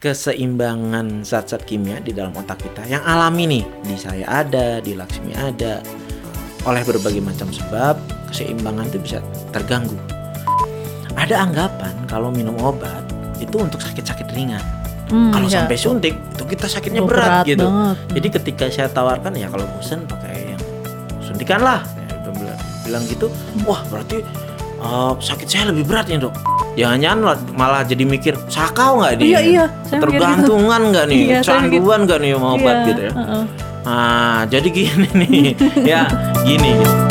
keseimbangan zat-zat kimia di dalam otak kita yang alami nih di saya ada, di Laksmi ada. Oleh berbagai macam sebab, keseimbangan itu bisa terganggu. Ada anggapan kalau minum obat itu untuk sakit-sakit ringan. Hmm, kalau ya. sampai suntik itu kita sakitnya Oh, berat, berat gitu. banget. Jadi ketika saya tawarkan ya kalau bosan pakai yang suntikan lah. Ya, bilang gitu, wah berarti uh, sakit saya lebih berat ya dok. Jangan-jangan malah jadi mikir sakau nggak nih? Iya, iya, mikir Tergantungan nggak nih? Iya, Cangguan nggak nih sama obat Iya, gitu ya? heeh. Ah, jadi gini nih, ya gini. gitu.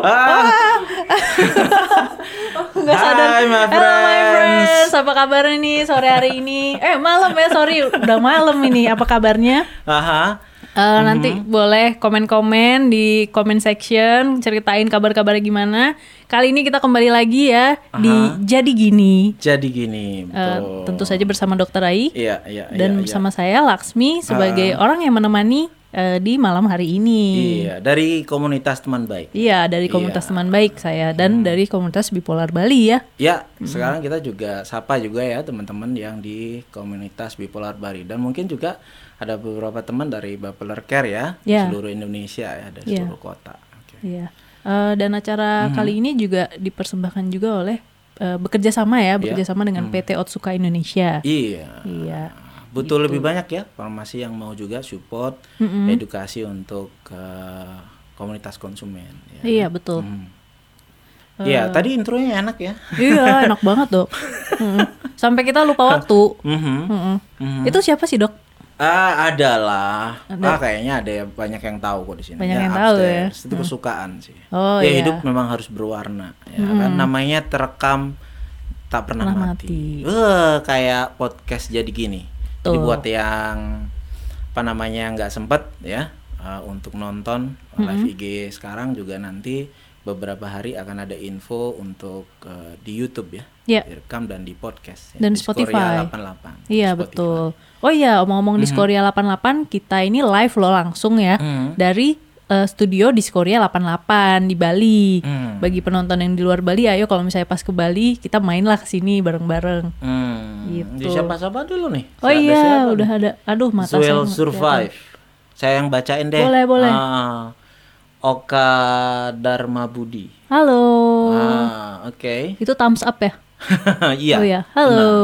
Ah, Nggak sadar. Hai, my Halo my friends. friends, apa kabarnya nih sore hari ini? Eh malam ya, sorry, udah malam ini. Apa kabarnya? aha. Eh, Nanti Mhm. boleh komen-komen di comment section, ceritain kabar-kabarnya gimana. Kali ini kita kembali lagi ya di Jadi Gini. Jadi gini, betul. tentu saja bersama Dokter Ai Iya, iya, dan iya, bersama saya Laksmi sebagai orang yang menemani eh, di malam hari ini. Iya, dari komunitas teman baik. Iya, dari komunitas teman baik saya dan Hmm. dari komunitas bipolar Bali ya. Ya, sekarang kita juga sapa juga ya teman-teman yang di komunitas bipolar Bari dan mungkin juga ada beberapa teman dari Bipolar Care ya, di Ya. seluruh Indonesia ya, dari Ya. seluruh kota. Oke. Iya. Eh, dan acara Hmm. kali ini juga dipersembahkan juga oleh eh, bekerja sama ya, bekerja sama dengan Hmm. PT Otsuka Indonesia. Iya. Iya. Butuh lebih banyak ya farmasi yang mau juga support edukasi untuk eh, komunitas konsumen. Ya. Iya, betul. Hmm. Eh. Iya, tadi intronya enak ya. iya, enak banget, Dok. Mm-mm. Sampai kita lupa waktu. Mhm. Mm-mm. Mhm. Itu siapa sih, Dok? Ah, ada lah. Ada. Ah, kayaknya ada ya, banyak yang tahu kok di sini. Banyak Ya, yang tahu ya. Itu kesukaan sih. Oh, ya iya. hidup memang harus berwarna, ya kan. Namanya terekam tak pernah Pernah mati. mati. Eh, kayak podcast jadi gini. Jadi Tuh. buat yang apa namanya nggak sempet ya eh, untuk nonton live IG sekarang juga nanti beberapa hari akan ada info untuk eh, di YouTube ya. Iya. Direkam dan di podcast ya, Dan di Spotify. 88. Iya, Spotify. betul. Oh iya, omong-omong di Skoria 88, kita ini live loh langsung ya Mhm. dari eh, studio di Skoria 88 di Bali. Hmm. Bagi penonton yang di luar Bali, ayo kalau misalnya pas ke Bali, kita mainlah ke sini bareng-bareng. Hmm. Gitu. Di siapa-siapa dulu nih? Oh Ada iya, siapa udah nih? ada. Aduh, mata nggak Survive. Saya yang bacain deh. Boleh, boleh. Ah, Oka Dharma Budi. Halo. Ah, oke. Itu thumbs up ya? iya. Oh ya, halo.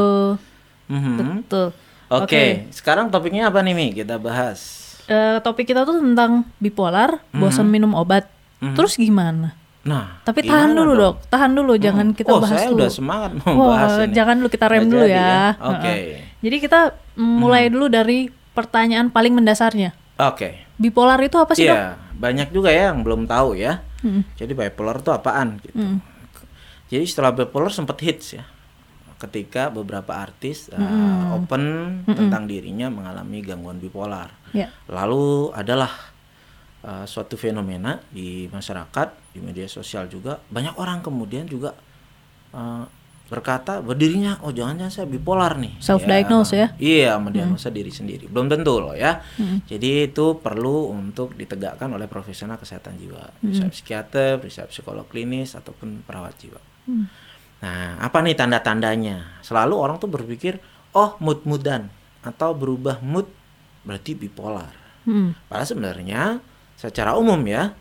Mhm. Betul. Oke, sekarang topiknya apa nih Mi? Kita bahas. Eh, topik kita tuh tentang bipolar, Mhm. bosan minum obat. Terus gimana? Nah, Tapi tahan dulu dong? dok, tahan dulu, jangan kita oh, bahas saya dulu. udah semangat mau Wah, bahas ini. jangan dulu kita rem Nggak dulu jadi ya. Oke. Heeh. Jadi kita mulai dulu dari pertanyaan paling mendasarnya. Oke. Bipolar itu apa sih dok? Iya, banyak juga ya yang belum tahu ya. Mm. Jadi bipolar itu apaan gitu. Mm. Jadi setelah bipolar sempat hits ya. Ketika beberapa artis uh, open tentang dirinya mengalami gangguan bipolar. Ya. Lalu adalah uh, suatu fenomena di masyarakat, di media sosial juga banyak orang kemudian juga uh, berkata berdirinya oh jangan-jangan saya bipolar nih. Self-diagnose ya? Iya, mendiagnosa diri sendiri. Belum tentu loh ya. Jadi itu perlu untuk ditegakkan oleh profesional kesehatan jiwa, bisa psikiater, bisa psikolog klinis ataupun perawat jiwa. Nah, apa nih tanda-tandanya? Selalu orang tuh berpikir, oh mood-moodan atau berubah mood berarti bipolar. Mm. Padahal sebenarnya secara umum ya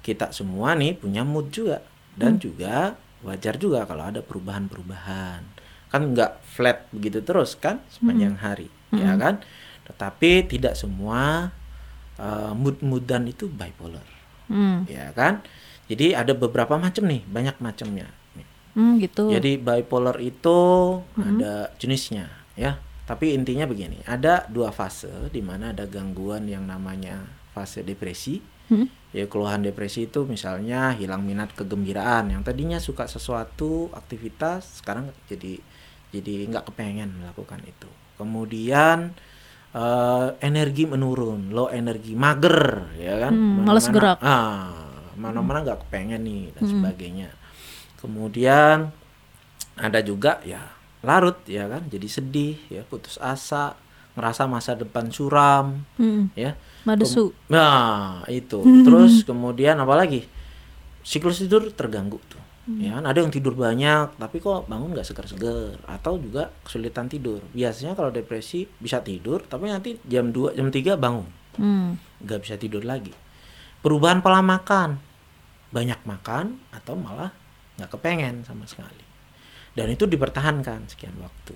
kita semua nih punya mood juga dan juga wajar juga kalau ada perubahan-perubahan. Kan nggak flat begitu terus kan sepanjang hari, ya kan? Tetapi tidak semua uh, mood-moodan itu bipolar, Mm. ya kan? Jadi ada beberapa macam nih, banyak macamnya. Mm, gitu. Jadi bipolar itu ada jenisnya ya. Tapi intinya begini, ada dua fase di mana ada gangguan yang namanya fase depresi. Hmm. Ya keluhan depresi itu misalnya hilang minat kegembiraan yang tadinya suka sesuatu aktivitas sekarang jadi jadi nggak kepengen melakukan itu. Kemudian eh, energi menurun, low energi, mager ya kan. Hmm, males gerak. Ah, mana-mana nggak kepengen nih dan sebagainya. Kemudian ada juga ya larut ya kan jadi sedih ya putus asa ngerasa masa depan suram Mm. ya. Madesu. nah itu. Terus kemudian apa lagi siklus tidur terganggu tuh ya kan? Ada yang tidur banyak tapi kok bangun nggak segar-segar? Atau juga kesulitan tidur. Biasanya kalau depresi bisa tidur tapi nanti jam 2 jam 3 bangun. Hmm. nggak bisa tidur lagi. Perubahan pola makan. Banyak makan atau malah nggak kepengen sama sekali. Dan itu dipertahankan sekian waktu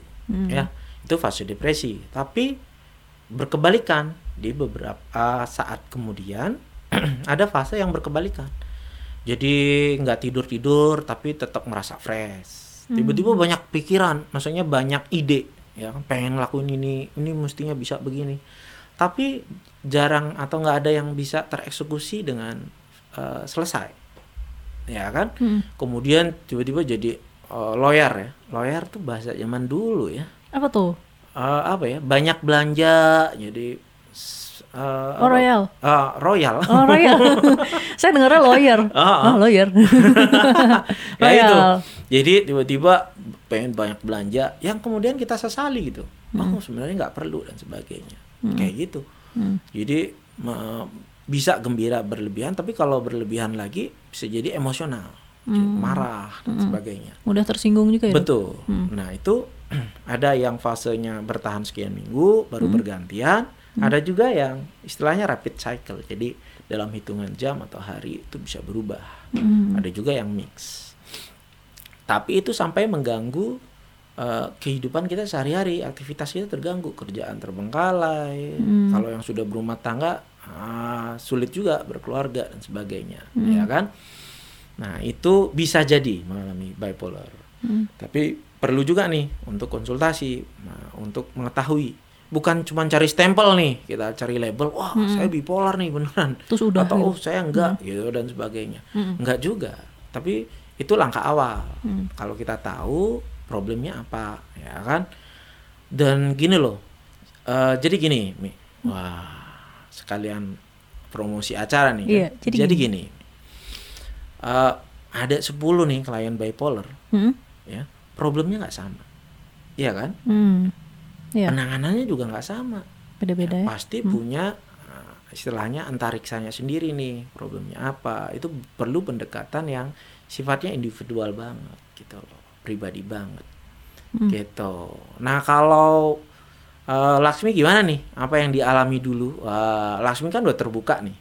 ya. Itu fase depresi. Tapi berkebalikan di beberapa saat kemudian ada fase yang berkebalikan. Jadi nggak tidur tidur tapi tetap merasa fresh. Tiba-tiba banyak pikiran maksudnya banyak ide ya. Pengen ngelakuin ini ini mestinya bisa begini. Tapi jarang atau nggak ada yang bisa tereksekusi dengan eh, selesai ya kan? Kemudian tiba-tiba jadi eh, lawyer ya. Lawyer tuh bahasa zaman dulu ya. Apa tuh? Eh, apa ya? Banyak belanja jadi eh, Oh, royal. Eh, royal. Oh, royal. Saya dengarnya lawyer. Ah, ah. Oh, lawyer. ya itu. Jadi tiba-tiba pengen banyak belanja yang kemudian kita sesali gitu. Oh sebenarnya nggak perlu dan sebagainya. Kayak gitu. Jadi me- bisa gembira berlebihan tapi kalau berlebihan lagi bisa jadi emosional jadi marah dan sebagainya. Udah tersinggung juga ya? betul. Nah itu ada yang fasenya bertahan sekian minggu baru bergantian. Ada juga yang istilahnya rapid cycle jadi dalam hitungan jam atau hari itu bisa berubah. Ada juga yang mix. Tapi itu sampai mengganggu eh, kehidupan kita sehari-hari aktivitas kita terganggu kerjaan terbengkalai kalau yang sudah berumah tangga ah, sulit juga berkeluarga dan sebagainya ya kan? Nah itu bisa jadi mengalami bipolar. Tapi perlu juga nih untuk konsultasi nah, untuk mengetahui. Bukan cuma cari stempel nih kita cari label wah saya bipolar nih beneran. Terus udah atau gitu. oh saya enggak gitu dan sebagainya. Enggak juga. Tapi itu langkah awal. Kalau kita tahu problemnya apa ya kan dan gini loh eh, jadi gini Mi. wah sekalian promosi acara nih kan. Iya, jadi gini, Eh, ada 10 nih klien bipolar Hmm? ya problemnya nggak sama iya kan Hmm. Iya, penanganannya juga nggak sama beda-beda ya. pasti punya uh, istilahnya antariksanya sendiri nih problemnya apa itu perlu pendekatan yang sifatnya individual banget gitu loh pribadi banget Hmm. gitu nah kalau uh, Laksmi gimana nih apa yang dialami dulu Wah, Laksmi kan udah terbuka nih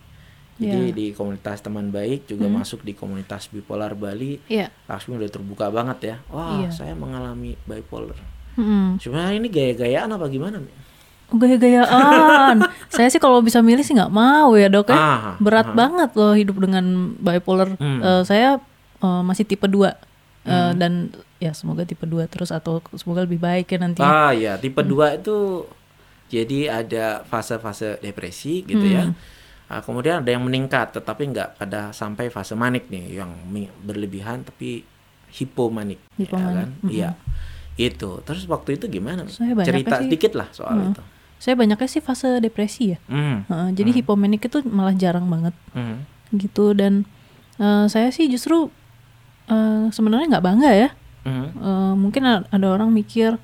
jadi Iya. di komunitas teman baik juga Hmm. masuk di komunitas bipolar Bali Iya. Laksmi udah terbuka banget ya wah Iya. saya mengalami bipolar Hmm. sebenarnya ini gaya-gayaan apa gimana Mi? Gaya-gayaan. Saya sih kalau bisa milih sih nggak mau ya dok ya. Ah, Berat banget loh hidup dengan bipolar. Hmm. Eh, saya eh, masih tipe 2 Eh, dan ya semoga tipe 2 terus atau semoga lebih baik ya nanti. Ah ya, tipe 2 itu jadi ada fase-fase depresi gitu ya. Ah, kemudian ada yang meningkat tetapi nggak pada sampai fase manik nih yang berlebihan tapi hipomanik. Hipomanik, Ya kan? Iya. Itu. Terus waktu itu gimana? Saya Cerita sih- sedikit lah soal itu. Saya banyaknya sih fase depresi ya. Hmm. Heeh, jadi hipomanik itu malah jarang banget Hmm. gitu dan eh, saya sih justru eh, sebenarnya nggak bangga ya. Hmm. Eh, mungkin ada orang mikir,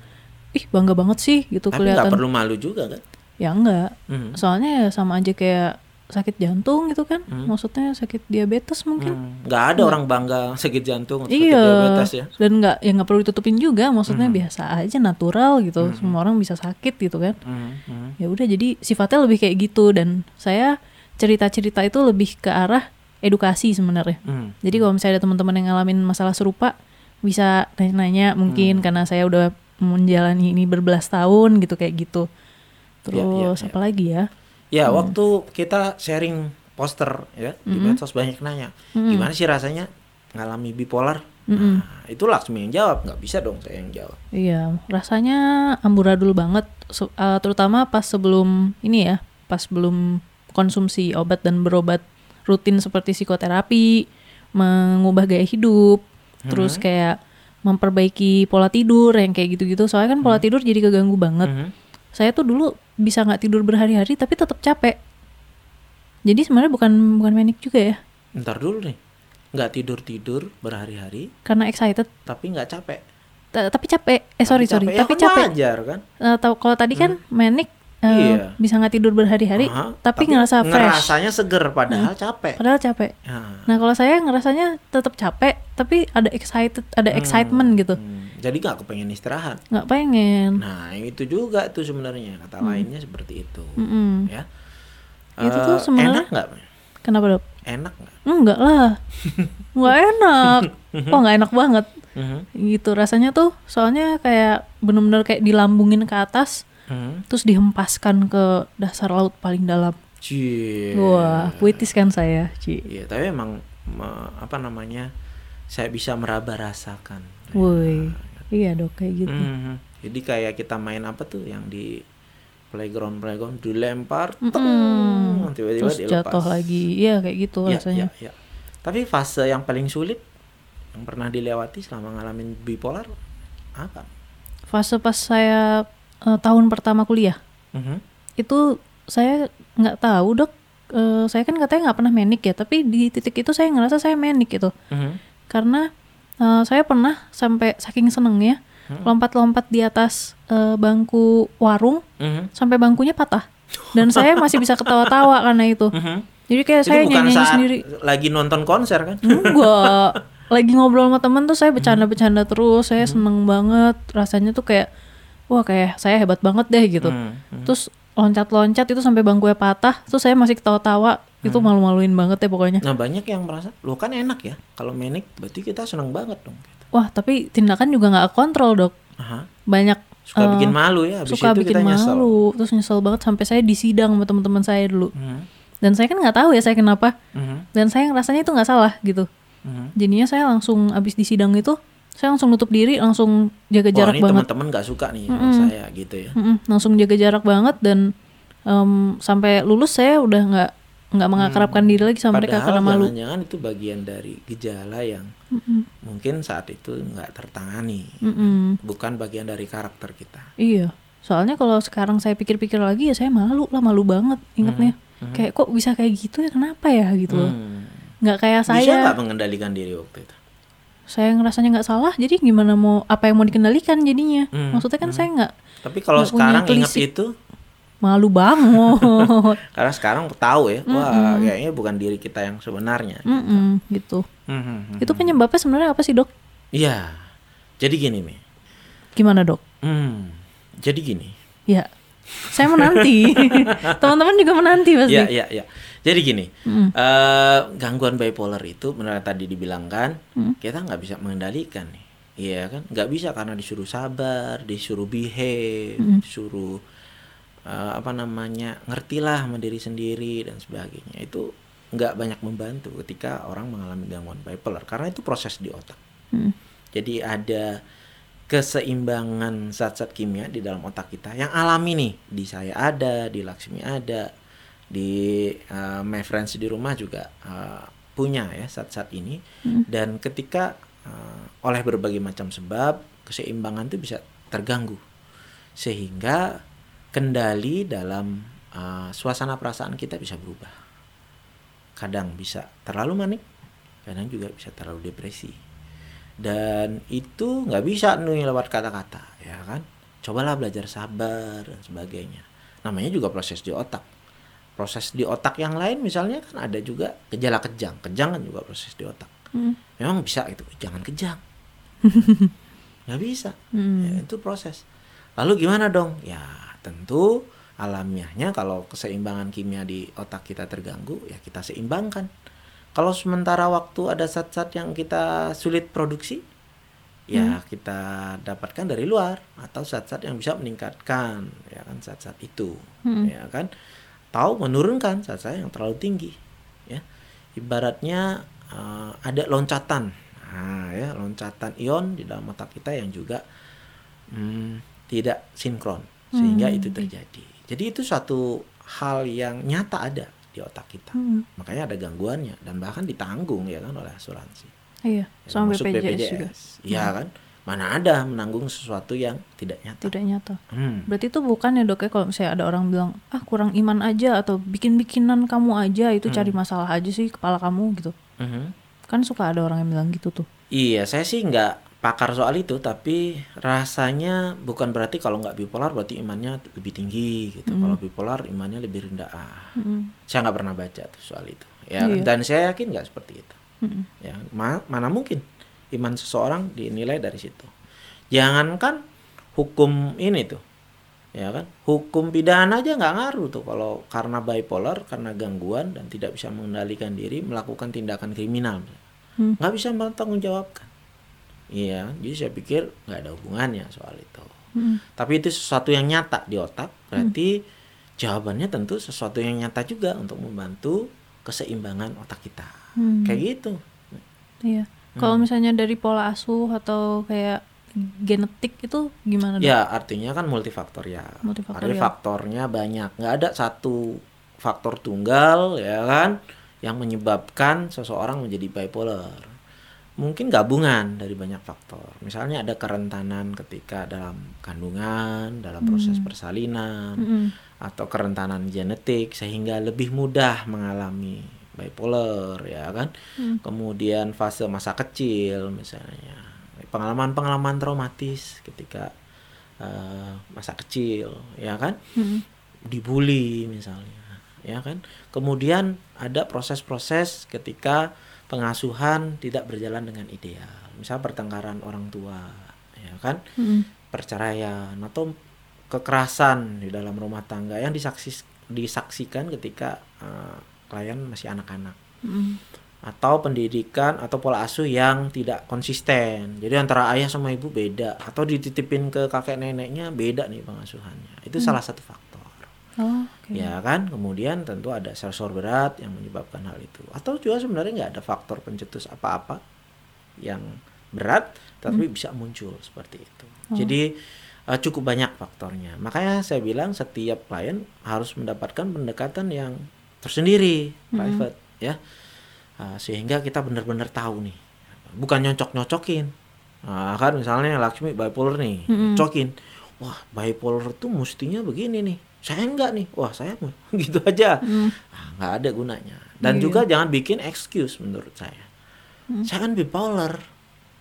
ih bangga banget sih gitu Tapi kelihatan. perlu malu juga kan? Ya enggak. Hmm. Soalnya ya sama aja kayak sakit jantung gitu kan. Maksudnya sakit diabetes mungkin. Hmm. Ada orang bangga sakit jantung atau sakit Iya. diabetes ya. Dan nggak ya nggak perlu ditutupin juga. Maksudnya biasa aja natural gitu. Semua orang bisa sakit gitu kan. Hmm. Hmm. Ya udah jadi sifatnya lebih kayak gitu dan saya cerita-cerita itu lebih ke arah edukasi sebenarnya. Hmm. Jadi kalau misalnya ada teman-teman yang ngalamin masalah serupa bisa nanya-nanya mungkin karena saya udah menjalani ini berbelas tahun gitu kayak gitu. Terus Iya, iya, iya. apa lagi ya? Ya, waktu kita sharing poster ya di medsos banyak nanya, gimana sih rasanya ngalami bipolar? Nah, itu Laksmi yang jawab, nggak bisa dong saya yang jawab. Iya, rasanya amburadul banget, eh, terutama pas sebelum ini ya, pas belum konsumsi obat dan berobat rutin seperti psikoterapi, mengubah gaya hidup, terus kayak memperbaiki pola tidur yang kayak gitu-gitu. Soalnya kan pola tidur jadi keganggu banget. Mhm. Saya tuh dulu bisa nggak tidur berhari-hari tapi tetap capek. Jadi sebenarnya bukan bukan manik juga ya, Ntar dulu nih, nggak tidur tidur berhari-hari, karena excited. tapi nggak capek. Ta- tapi capek. Eh sorry sorry, capek. Ya tapi kan capek. wajar kan tahu kalau tadi kan manic eh, Iya. bisa nggak tidur berhari-hari, Aha, tapi, ngerasa fresh. Hmm. ngerasanya seger padahal capek Padahal capek. Ya. Nah kalau saya ngerasanya tetap capek, tapi ada excited, ada excitement gitu. Hmm, jadi nggak kepengen istirahat Nggak pengen. nah itu juga tuh sebenarnya kata Hmm. lainnya seperti itu Mm-mm. ya Itu Eh, tuh sebenarnya- enak nggak Kenapa dok? enak nggak Enggak lah, nggak enak. Wah nggak enak banget. Mhm. Gitu rasanya tuh, soalnya kayak bener-bener kayak dilambungin ke atas, Mhm. terus dihempaskan ke dasar laut paling dalam. Cie. Wah, puitis kan saya, Ci. Iya, tapi emang me- apa namanya? Saya bisa meraba rasakan. Woi, iya dok kayak gitu. Mhm. Jadi kayak kita main apa tuh yang di playground playground dilempar, Mm-mm. teng, tiba-tiba Terus dilepas. jatuh lagi, iya kayak gitu Ya, rasanya. ya, ya. Tapi fase yang paling sulit yang pernah dilewati selama ngalamin bipolar apa? Fase pas saya eh, tahun pertama kuliah, Mhm. itu saya nggak tahu dok. Eh, saya kan katanya nggak pernah menik ya, tapi di titik itu saya ngerasa saya menik gitu. Mhm. karena eh, saya pernah sampai saking senengnya Hmm. lompat-lompat di atas eh, bangku warung Mhm. sampai bangkunya patah dan saya masih bisa ketawa-tawa karena itu Mhm. jadi kayak Itu saya nyanyi sendiri lagi nonton konser kan? enggak lagi ngobrol sama temen tuh saya bercanda-bercanda terus saya seneng banget rasanya tuh kayak wah kayak saya hebat banget deh gitu Hmm, hmm. terus loncat-loncat itu sampai bangkunya patah terus saya masih ketawa-tawa itu Hmm. malu-maluin banget ya pokoknya Nah banyak yang merasa, lo kan enak ya. Kalau manic berarti kita seneng banget dong. Gitu. wah tapi tindakan juga nggak kontrol dok Aha. banyak Suka eh, bikin malu ya. Habis suka itu bikin kita nyesel. malu terus nyesel banget sampai saya disidang sama teman-teman saya dulu Mhm. dan saya kan nggak tahu ya saya kenapa Mhm. dan saya rasanya itu nggak salah gitu Mhm. jadinya saya langsung abis disidang itu saya langsung nutup diri langsung jaga Wah jarak ini banget teman-teman nggak suka nih sama Mm-mm. saya gitu ya. Mm-mm, langsung jaga jarak banget dan em, sampai lulus saya udah nggak nggak mengakrabkan diri lagi sama mereka Hmm. Padahal karena malu jangan-jangan itu bagian dari gejala yang Mm-mm, mungkin saat itu nggak tertangani. mm-mm. Bukan bagian dari karakter kita. iya soalnya kalau sekarang saya pikir-pikir lagi ya saya malu lah malu banget ingetnya kayak kok bisa kayak gitu ya kenapa ya gitu Hmm. nggak kayak Bisa saya nggak mengendalikan diri waktu itu? Saya ngerasanya nggak salah jadi gimana mau apa yang mau dikendalikan jadinya Hmm, maksudnya kan saya nggak Tapi kalau sekarang ingat itu, malu banget karena sekarang tahu ya, wah kayaknya bukan diri kita yang sebenarnya. Mm-mm, gitu Mhm. itu penyebabnya sebenarnya apa sih dok Iya. Jadi gini nih. gimana dok Hmm. Jadi gini. ya saya menanti teman-teman juga menanti pasti Iya, iya, iya. Jadi gini, Mm. eh, gangguan bipolar itu benar tadi dibilangkan Mm. kita nggak bisa mengendalikan nih, iya kan? Nggak bisa karena disuruh sabar, disuruh behave, Mm. disuruh eh, apa namanya ngertilah sama diri sendiri dan sebagainya. Itu nggak banyak membantu ketika orang mengalami gangguan bipolar karena itu proses di otak. Mm. Jadi ada keseimbangan zat-zat kimia di dalam otak kita yang alami nih di saya ada, di Laksmi ada, di eh, my friends di rumah juga eh, punya ya zat-zat ini. Dan ketika eh, oleh berbagai macam sebab keseimbangan itu bisa terganggu. Sehingga kendali dalam eh, suasana perasaan kita bisa berubah. Kadang bisa terlalu manik kadang juga bisa terlalu depresi. Dan itu nggak bisa nih lewat kata-kata ya kan? Cobalah belajar sabar dan sebagainya. Namanya juga proses di otak proses di otak yang lain misalnya kan ada juga gejala kejang. Kejang kan juga proses di otak. Mm. memang bisa itu jangan kejang. Nggak bisa. Mm. ya, itu proses. Lalu gimana dong? Ya tentu alamiahnya kalau keseimbangan kimia di otak kita terganggu ya kita seimbangkan. Kalau sementara waktu ada zat-zat yang kita sulit produksi ya kita dapatkan dari luar atau zat-zat yang bisa meningkatkan ya kan zat-zat itu. Hmm. ya kan tahu menurunkan zat-zat yang terlalu tinggi ya. Ibaratnya eh, ada loncatan. Nah ya loncatan ion di dalam otak kita yang juga hmm, tidak sinkron sehingga Hmm. itu terjadi. Jadi itu suatu hal yang nyata ada di otak kita. Mm. makanya ada gangguannya dan bahkan ditanggung ya kan oleh asuransi. Iya Ya, sama termasuk BPJS, juga. Iya kan mana ada menanggung sesuatu yang tidak nyata tidak nyata Hmm. berarti itu bukan ya dok ya kalau misalnya ada orang bilang ah kurang iman aja atau bikin bikinan kamu aja itu Hmm. cari masalah aja sih kepala kamu gitu Mhm. kan suka ada orang yang bilang gitu tuh Iya, saya sih nggak pakar soal itu, tapi rasanya bukan berarti kalau nggak bipolar berarti imannya lebih tinggi gitu. Kalau bipolar imannya lebih rendah. Ah, Mm-mm. saya nggak pernah baca tuh soal itu. Ya, Iya. dan saya yakin nggak seperti itu. Mm-mm. Ya, ma- mana mungkin iman seseorang dinilai dari situ. Jangankan hukum ini tuh, ya kan? Hukum pidana aja nggak ngaruh tuh kalau karena bipolar, karena gangguan dan tidak bisa mengendalikan diri melakukan tindakan kriminal, Hmm. nggak bisa mempertanggungjawabkan. Iya, jadi saya pikir nggak ada hubungannya soal itu. Mm-mm. Tapi itu sesuatu yang nyata di otak, berarti jawabannya tentu sesuatu yang nyata juga untuk membantu keseimbangan otak kita. Hmm. Kayak gitu. Iya. Kalau misalnya dari pola asuh atau kayak genetik itu gimana? Dok? Ya, artinya kan multifaktorial. Multifaktorial. Artinya faktornya banyak. Nggak ada satu faktor tunggal, ya kan, yang menyebabkan seseorang menjadi bipolar. Mungkin gabungan dari banyak faktor. Misalnya ada kerentanan ketika dalam kandungan, dalam proses persalinan, Mm-mm. atau kerentanan genetik sehingga lebih mudah mengalami bipolar, ya kan. Hmm. Kemudian fase masa kecil misalnya pengalaman-pengalaman traumatis ketika eh, masa kecil ya kan Mm-mm. dibully misalnya ya kan kemudian ada proses-proses ketika pengasuhan tidak berjalan dengan ideal misal pertengkaran orang tua ya kan Mm-mm. perceraian atau kekerasan di dalam rumah tangga yang disaksis, disaksikan ketika eh, klien masih anak-anak Mm-mm. atau pendidikan atau pola asuh yang tidak konsisten. Jadi antara ayah sama ibu beda atau dititipin ke kakek neneknya beda nih pengasuhannya. Itu salah satu faktor. Oh, oke. Ya kan? Kemudian tentu ada stresor berat yang menyebabkan hal itu. Atau juga sebenarnya nggak ada faktor pencetus apa-apa yang berat tapi bisa muncul seperti itu. Jadi eh, cukup banyak faktornya. Makanya saya bilang setiap klien harus mendapatkan pendekatan yang tersendiri, private ya. Ah, sehingga kita benar-benar tahu nih. Bukan nyocok-nyocokin. Nah, kan misalnya Laksmi bipolar nih, nyocokin. Wah, bipolar tuh mestinya begini nih. Saya enggak nih. Wah, saya mau gitu aja. Ah, nggak ada gunanya. Dan juga jangan bikin excuse menurut saya. Saya kan bipolar.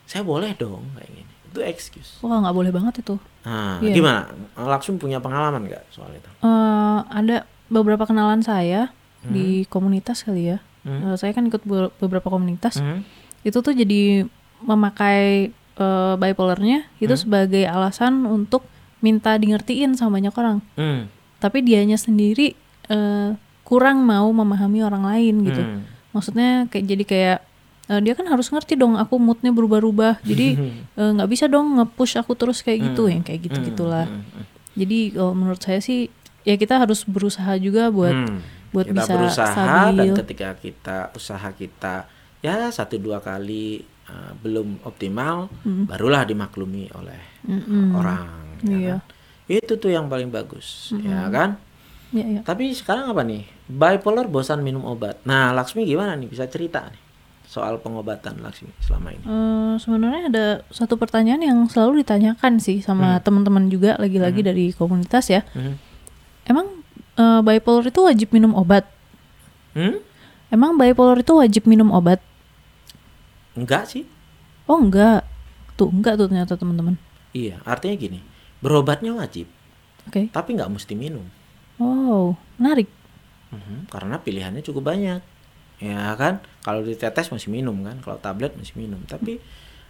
Saya boleh dong kayak gini. Itu excuse. Wah nggak boleh banget itu. Nah, Iya. gimana? Langsung punya pengalaman nggak soal itu? Eh, ada beberapa kenalan saya di komunitas kali ya. Hmm. Eh, saya kan ikut be- beberapa komunitas. Hmm. Itu tuh jadi memakai eh, bipolarnya itu sebagai alasan untuk minta di ngertiin sama banyak orang. Hmm. Tapi dianya sendiri eh, kurang mau memahami orang lain gitu. Hmm. Maksudnya kayak jadi kayak eh, dia kan harus ngerti dong aku moodnya berubah-ubah. Jadi nggak bisa dong nge-push aku terus kayak gitu yang kayak gitu gitulah. Hmm. Hmm. Jadi kalau menurut saya sih ya kita harus berusaha juga buat Hmm. Buat kita bisa berusaha stabil. dan ketika kita usaha kita ya satu dua kali uh, belum optimal barulah dimaklumi oleh uh, Mm-mm. orang ya Hmm. Iya. kan? itu tuh yang paling bagus ya kan Ya, ya. tapi sekarang apa nih bipolar bosan minum obat nah Laksmi gimana nih bisa cerita nih soal pengobatan Laksmi selama ini Eh, sebenarnya ada satu pertanyaan yang selalu ditanyakan sih sama teman-teman juga lagi-lagi dari komunitas ya. Hmm. Emang eh, bipolar itu wajib minum obat? Hmm? Emang bipolar itu wajib minum obat? enggak sih Oh enggak. Tuh enggak tuh ternyata teman-teman. iya artinya gini berobatnya wajib Oke. tapi nggak mesti minum Oh, menarik. Mhm, karena pilihannya cukup banyak ya kan kalau ditetes masih minum kan kalau tablet masih minum tapi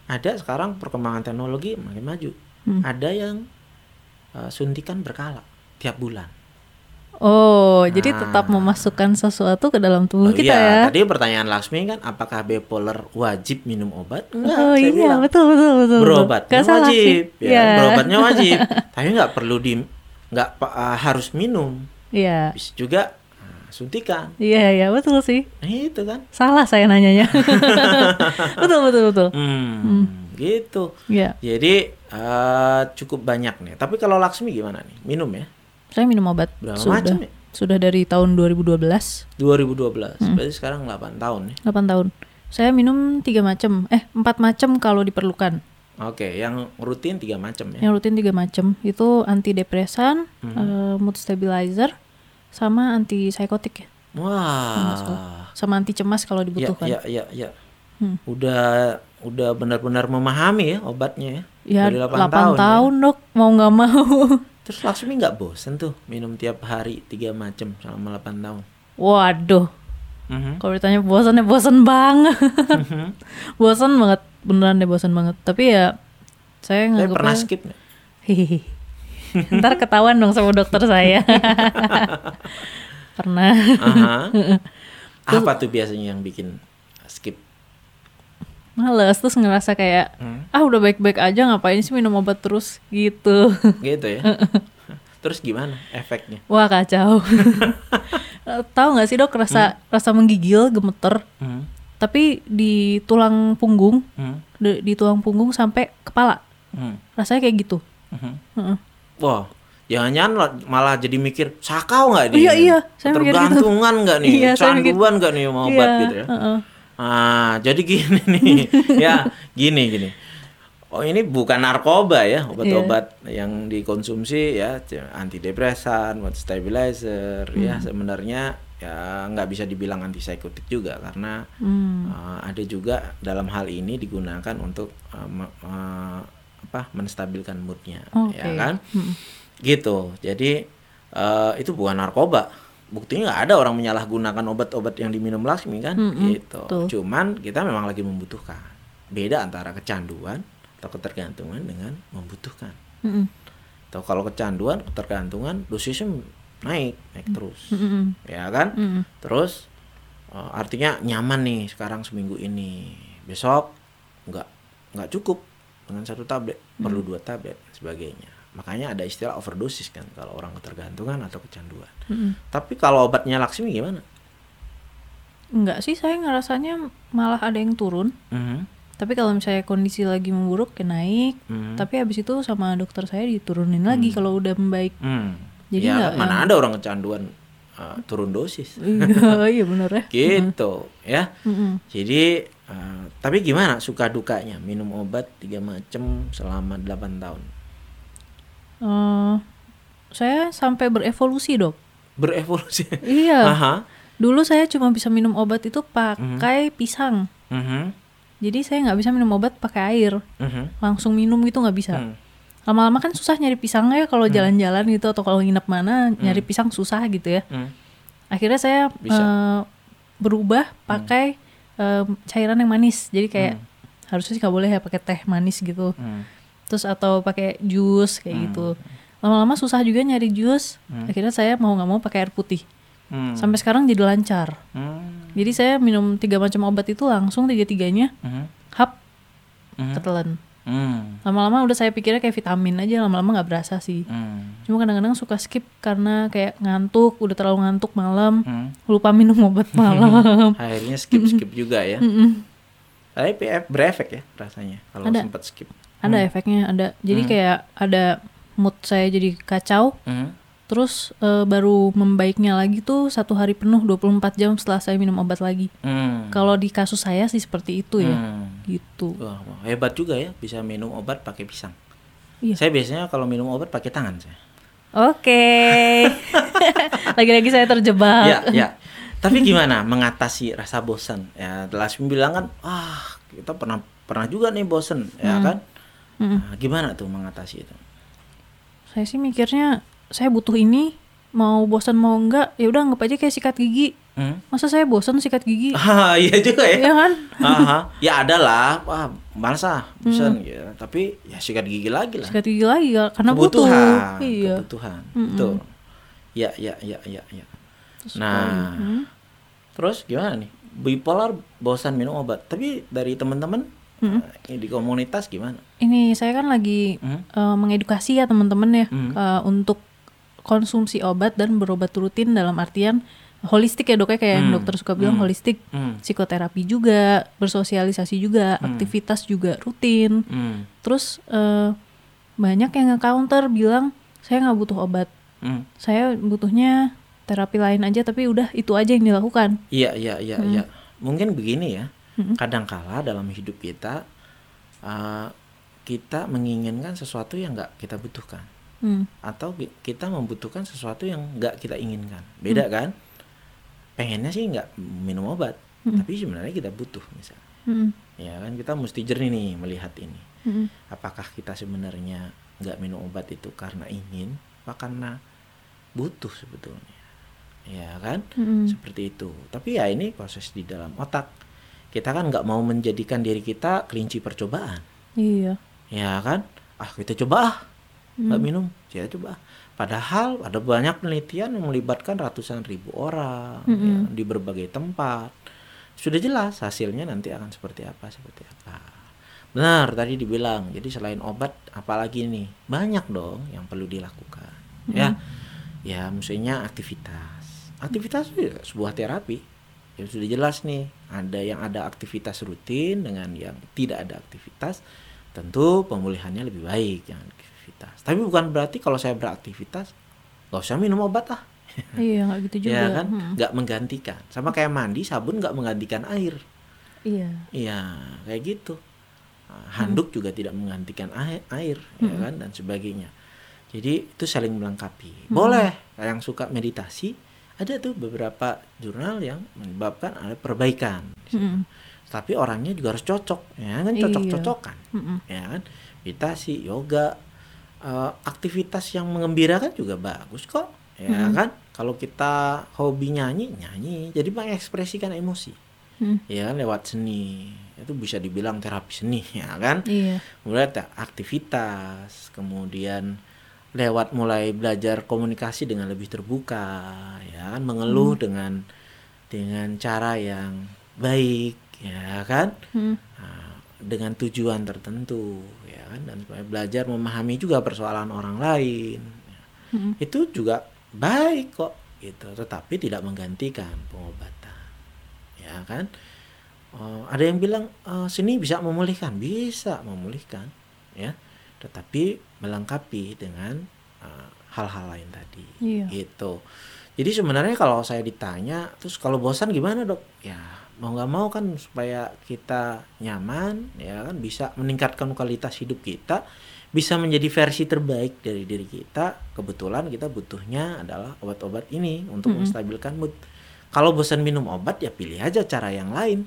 ada sekarang perkembangan teknologi makin maju Hmm. ada yang uh, suntikan berkala tiap bulan Oh, jadi tetap memasukkan sesuatu ke dalam tubuh Oh kita iya, ya. tadi pertanyaan Laksmi kan apakah bipolar wajib minum obat enggak oh saya iya, bilang betul betul betul. berobatnya salah wajib ya Iya. berobatnya wajib tapi nggak perlu di nggak uh, harus minum Iya. bisa juga uh, suntikan Iya, iya, betul sih. nah, itu kan Salah saya nanyanya. betul betul betul. hmm, gitu Iya. Jadi eh, cukup banyak nih. Tapi kalau Laksmi gimana nih? Minum ya? Saya minum obat Berapa sudah macam ya? sudah dari tahun 2012, 2012. Hmm. Berarti sekarang 8 tahun nih. 8 tahun. Saya minum tiga macam, eh empat macam kalau diperlukan. Oke, yang rutin tiga macam ya. Yang rutin tiga macam itu antidepresan, Hmm. eh, mood stabilizer, sama antipsikotik ya, Wah. sama anti cemas kalau Ya, dibutuhkan. ya, ya, ya. udah udah benar-benar memahami ya obatnya ya. Ya Dari 8, 8 tahun, ya. dok, mau nggak mau. Terus Laksmi nggak bosen tuh minum tiap hari tiga macam selama 8 tahun. Waduh, Mhm. kalau ditanya bosan ya bosan banget. Mhm. bosan banget, beneran deh bosan banget. Tapi ya saya nggak pernah skip? Hihihi. Ntar ketahuan dong sama dokter saya. Pernah. Aha. Apa tuh biasanya yang bikin? Males terus ngerasa kayak Hmm. ah udah baik-baik aja ngapain sih minum obat terus gitu. Gitu ya. Terus gimana efeknya? Wah kacau. Tahu nggak sih dok rasa rasa menggigil, gemeter, Hmm. tapi di tulang punggung, Hmm. di, di tulang punggung sampai kepala. Hmm. Rasanya kayak gitu. Heeh. Wah, jangan-jangan malah jadi mikir sakau nggak nih? Iya, iya, saya gitu. Tergantungan nggak nih? Iya, Canduan nggak nih sama obat Iya, gitu ya? heeh. Ah, jadi gini nih, ya gini gini. Oh ini bukan narkoba ya, obat-obat Iya. yang dikonsumsi ya, antidepresan, mood stabilizer, ya Hmm. sebenarnya ya nggak bisa dibilang antipsikotik juga karena Hmm. uh, ada juga dalam hal ini digunakan untuk uh, uh, apa menstabilkan moodnya, Oke. ya kan? Mm. Gitu. Jadi uh, itu bukan narkoba. Buktinya nggak ada orang menyalahgunakan obat-obat yang diminum Laksmi kan, Mm-mm, gitu. betul. Cuman kita memang lagi membutuhkan. Beda antara kecanduan atau ketergantungan dengan membutuhkan. Mm-mm. Atau kalau kecanduan, ketergantungan dosisnya naik, naik terus, Mm-mm. ya kan? Mm-mm. Terus uh, artinya nyaman nih sekarang seminggu ini, besok nggak nggak cukup dengan satu tablet, perlu dua tablet sebagainya. Makanya ada istilah overdosis kan kalau orang ketergantungan atau kecanduan. Mm-mm. Tapi kalau obatnya Laksmi gimana? Enggak sih, saya ngerasanya malah ada yang turun. Mhm, Tapi kalau misalnya kondisi lagi memburuk, ya naik. mhm, Tapi habis itu sama dokter saya diturunin lagi kalau udah membaik. hmm. Jadi Ya, nggak mana yang- ada orang kecanduan uh, turun dosis, Iya, iya bener ya. gitu ya. Mm-mm. Jadi uh, tapi gimana suka dukanya minum obat tiga macam selama 8 tahun? Eh, saya sampai berevolusi dok. Berevolusi. Iya. Aha. Dulu saya cuma bisa minum obat itu pakai pisang. Mhm, Jadi saya nggak bisa minum obat pakai air. mhm, Langsung minum gitu nggak bisa. hmm. Lama-lama kan susah nyari pisangnya kalau jalan-jalan gitu atau kalau nginep mana nyari pisang susah gitu ya. Hmm. Akhirnya saya Bisa. eh, berubah pakai eh, cairan yang manis. Jadi kayak harusnya sih nggak boleh ya pakai teh manis gitu. Hmm. Terus atau pakai jus kayak gitu. Lama-lama susah juga nyari jus. Akhirnya saya mau nggak mau pakai air putih. Hmm. Sampai sekarang jadi lancar. Hmm. Jadi saya minum tiga macam obat itu langsung tiga-tiganya Mhm. hap Mhm. ketelan. Hmm. Lama-lama udah saya pikirnya kayak vitamin aja, lama-lama nggak berasa sih. Hmm. Cuma kadang-kadang suka skip karena kayak ngantuk, udah terlalu ngantuk malam, Hmm. lupa minum obat malam. Akhirnya skip skip juga ya. Tapi PF berefek ya rasanya kalau sempat skip. Ada efeknya, ada. Jadi kayak ada mood saya jadi kacau, Mhm. terus eh, baru membaiknya lagi tuh satu hari penuh 24 jam setelah saya minum obat lagi. Hmm. Kalau di kasus saya sih seperti itu ya, Hmm. gitu. Wah, wah, hebat juga ya bisa minum obat pakai pisang. Iya. Saya biasanya kalau minum obat pakai tangan saya. Oke, lagi-lagi saya terjebak. ya, ya. Tapi gimana mengatasi rasa bosan? Ya, Lasmi bilang kan, ah kita pernah pernah juga nih bosan, ya kan? Nah, gimana tuh mengatasi itu? Saya sih mikirnya saya butuh ini, mau bosan mau enggak, ya udah anggap aja kayak sikat gigi. Hmm? Masa saya bosan sikat gigi? Ah, iya juga ya. Iya kan? Aha. Ya ada lah, wah malas ah, bosan ya. Tapi ya sikat gigi lagi lah. Sikat gigi lagi ya, karena kebutuhan, butuh. Iya. kebutuhan, betul. Ya, ya, ya, ya, ya. Terus Nah, Hmm. terus gimana nih? Bipolar bosan minum obat, tapi dari teman-teman eh, di komunitas gimana? Ini saya kan lagi Hmm? eh, mengedukasi ya teman-teman ya Hmm. eh, untuk konsumsi obat dan berobat rutin dalam artian holistik ya dok ya kayak yang Hmm. dokter suka bilang Hmm. holistik Hmm. psikoterapi juga bersosialisasi juga aktivitas juga rutin Hmm. terus eh, banyak yang nge-counter bilang saya nggak butuh obat Hmm. saya butuhnya terapi lain aja tapi udah itu aja yang dilakukan Iya, iya, iya, Hmm. iya. Mungkin begini ya. Kadangkala dalam hidup kita eh, kita menginginkan sesuatu yang nggak kita butuhkan. Hmm. atau ki- kita membutuhkan sesuatu yang nggak kita inginkan beda kan pengennya sih nggak minum obat tapi sebenarnya kita butuh misalnya Mm. Ya kan kita mesti jernih nih melihat ini. Mm. Apakah kita sebenarnya nggak minum obat itu karena ingin, apa karena butuh sebetulnya. Ya kan? Mm. Seperti itu. Tapi ya ini proses di dalam otak. Kita kan nggak mau menjadikan diri kita kelinci percobaan. Iya. Ya kan? Ah kita coba ah. Nggak minum. Ya coba. ah. Padahal ada banyak penelitian yang melibatkan ratusan ribu orang ya, di berbagai tempat. Sudah jelas hasilnya nanti akan seperti apa, seperti apa. Benar tadi dibilang. Jadi selain obat apalagi nih? Banyak dong yang perlu dilakukan. Ya. Ya, maksudnya aktivitas. Aktivitas itu ya sebuah terapi. Ya sudah jelas nih, ada yang ada aktivitas rutin dengan yang tidak ada aktivitas. Tentu pemulihannya lebih baik yang aktivitas. Tapi bukan berarti kalau saya beraktivitas nggak usah minum obat ah. Iya, nggak gitu juga. Ya kan? Mm. Nggak menggantikan. Sama kayak mandi, sabun nggak menggantikan air. Iya. Iya, kayak gitu. Handuk juga tidak menggantikan air, air ya kan dan sebagainya. Jadi itu saling melengkapi. Boleh yang suka meditasi, ada tuh beberapa jurnal yang menyebabkan ada perbaikan. di situ. Mm. Tapi orangnya juga harus cocok, ya kan Iya. cocok-cocokan. Mm-mm. Ya kan? Meditasi, yoga, eh, aktivitas yang mengembirakan juga bagus kok. Ya kan? Kalau kita hobi nyanyi, nyanyi. Jadi mengekspresikan emosi. Mm. Ya kan lewat seni. Itu bisa dibilang terapi seni, ya kan? Iya. Kemudian aktivitas, kemudian lewat mulai belajar komunikasi dengan lebih terbuka, ya kan? Mengeluh dengan dengan cara yang baik, ya kan? Mm. Nah, dengan tujuan tertentu, ya kan? Dan supaya belajar memahami juga persoalan orang lain. Mm. Itu juga baik kok, gitu. Tetapi tidak menggantikan pengobatan, ya kan? Oh, ada yang bilang "Eh, seni bisa memulihkan, bisa memulihkan, ya. Tetapi melengkapi dengan eh, hal-hal lain tadi, Iya. gitu. Jadi sebenarnya kalau saya ditanya, terus kalau bosan gimana dok? Ya mau nggak mau kan supaya kita nyaman, ya kan bisa meningkatkan kualitas hidup kita, bisa menjadi versi terbaik dari diri kita. Kebetulan kita butuhnya adalah obat-obat ini untuk menstabilkan mood. Kalau bosan minum obat ya pilih aja cara yang lain.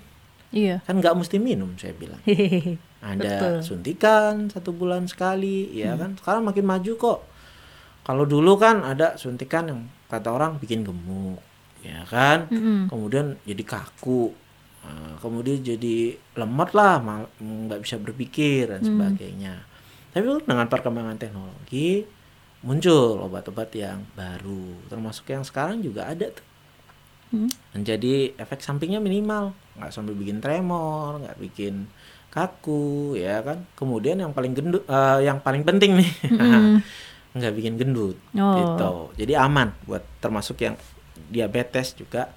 Iya. Kan nggak mesti minum saya bilang. Ada Betul. suntikan satu bulan sekali, ya kan. Sekarang makin maju kok. Kalau dulu kan ada suntikan yang kata orang bikin gemuk, ya kan. Mm-mm. Kemudian jadi kaku, eh, kemudian jadi lemot lah, nggak bisa berpikir dan sebagainya. Tapi dengan perkembangan teknologi muncul obat-obat yang baru, termasuk yang sekarang juga ada tuh. Mm. Menjadi efek sampingnya minimal, nggak sampai bikin tremor, nggak bikin kaku, ya kan. Kemudian yang paling gendut, eh, yang paling penting nih, Mm. nggak bikin gendut, Oh. gitu. Jadi aman buat termasuk yang diabetes juga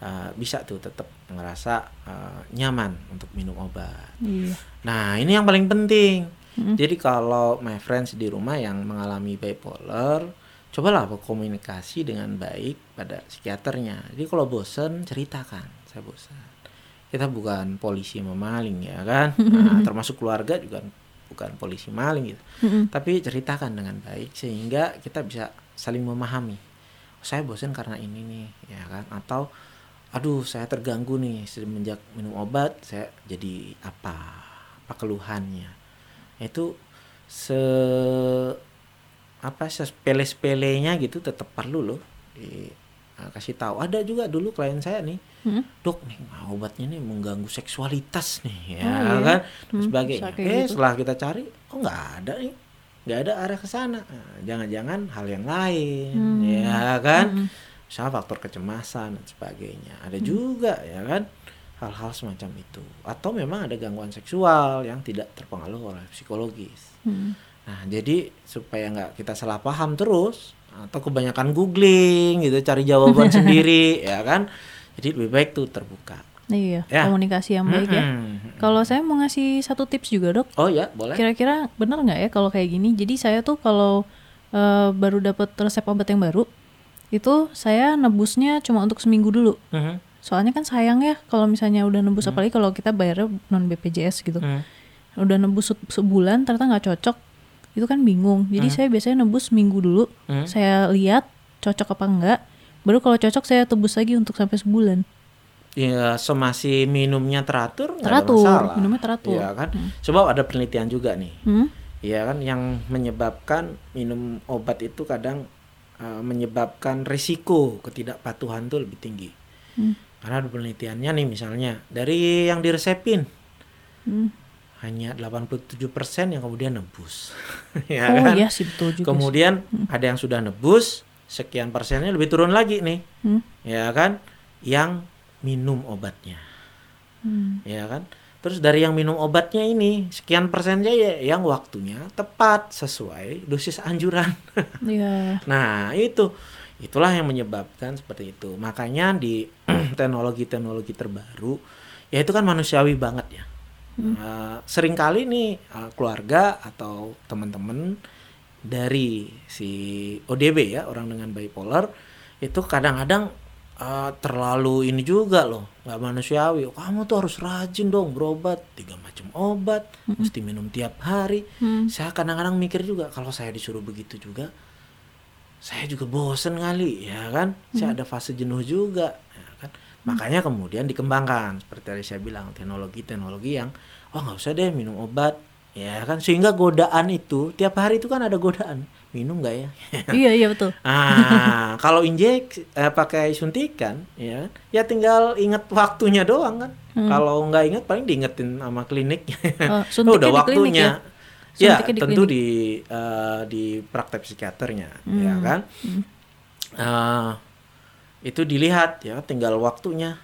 eh, bisa tuh tetap ngerasa eh, nyaman untuk minum obat. Iya. Nah ini yang paling penting. Mm. Jadi kalau my friends di rumah yang mengalami bipolar, cobalah berkomunikasi dengan baik pada psikiaternya. Jadi kalau bosen ceritakan, saya bosan. Kita bukan polisi memaling ya kan, nah, termasuk keluarga juga bukan polisi maling gitu. Tapi ceritakan dengan baik sehingga kita bisa saling memahami. "Oh, Saya bosan karena ini nih, ya kan? Atau aduh saya terganggu nih semenjak minum obat, saya jadi apa? Apa keluhannya? Itu se apa sepele-sepelenya gitu tetap perlu loh di nah, kasih tahu. Ada juga dulu klien saya nih, Mm. dok nih obatnya nih mengganggu seksualitas nih, ya Oh, iya. kan? Hmm, sebagainya. Eh gitu. setelah kita cari, oh nggak ada nih, nggak ada arah ke sana. Nah, Jangan-jangan hal yang lain, Hmm. ya kan? Mm-mm. Misalnya faktor kecemasan dan sebagainya. Ada Hmm. juga, ya kan? Hal-hal semacam itu. Atau memang ada gangguan seksual yang tidak terpengaruh oleh psikologis. Mm. Nah, jadi supaya nggak kita salah paham terus atau kebanyakan googling gitu cari jawaban sendiri ya kan. Jadi lebih baik tuh terbuka. Iya, Ya. komunikasi yang baik ya. Mm-mm. Kalau saya mau ngasih satu tips juga dok, Oh ya, boleh. kira-kira benar nggak ya kalau kayak gini? Jadi saya tuh kalau eh, baru dapat resep obat yang baru, itu saya nebusnya cuma untuk seminggu dulu. Mhm. Soalnya kan sayang ya kalau misalnya udah nebus apalagi kalau kita bayarnya non BPJS gitu. Mhm. Udah nebus se- sebulan ternyata nggak cocok, itu kan bingung. Jadi saya biasanya nebus seminggu dulu. Hmm. Saya lihat cocok apa enggak. Baru kalau cocok saya tebus lagi untuk sampai sebulan. ya semasi minumnya teratur nggak ada Teratur, masalah. minumnya teratur. Iya kan sebab ada penelitian juga nih Hmm? ya kan yang menyebabkan minum obat itu kadang uh, menyebabkan risiko ketidakpatuhan tuh lebih tinggi Hmm. karena penelitiannya nih misalnya dari yang diresepin Hmm. hanya 87% yang kemudian nebus ya oh kan iya sih betul juga. sih. kemudian ada yang sudah nebus sekian persennya lebih turun lagi nih Hmm? ya kan yang minum obatnya Hmm. ya kan terus dari yang minum obatnya ini sekian persennya ya yang waktunya tepat sesuai dosis anjuran. Iya. nah itu. Itulah yang menyebabkan seperti itu. Makanya di teknologi-teknologi terbaru ya itu kan manusiawi banget ya. Eh, sering kali nih eh, keluarga atau teman-teman dari si ODB ya orang dengan bipolar itu kadang-kadang eh, terlalu ini juga loh nggak manusiawi. Kamu tuh harus rajin dong berobat tiga macam obat mesti minum tiap hari. Hmm. saya kadang-kadang mikir juga kalau saya disuruh begitu juga saya juga bosen kali ya kan? Saya ada fase jenuh juga ya kan? Makanya kemudian dikembangkan seperti tadi saya bilang teknologi-teknologi yang oh nggak usah deh minum obat ya kan? Sehingga godaan itu tiap hari itu kan ada godaan minum nggak ya iya iya betul. ah kalau injek eh, pakai suntikan ya ya tinggal inget waktunya doang kan kalau nggak inget paling diingetin sama klinik Oh, Oh, udah di klinik waktunya ya? ya, di tentu klinik. di eh, di praktek psikiaternya ya kan Eh, itu dilihat ya tinggal waktunya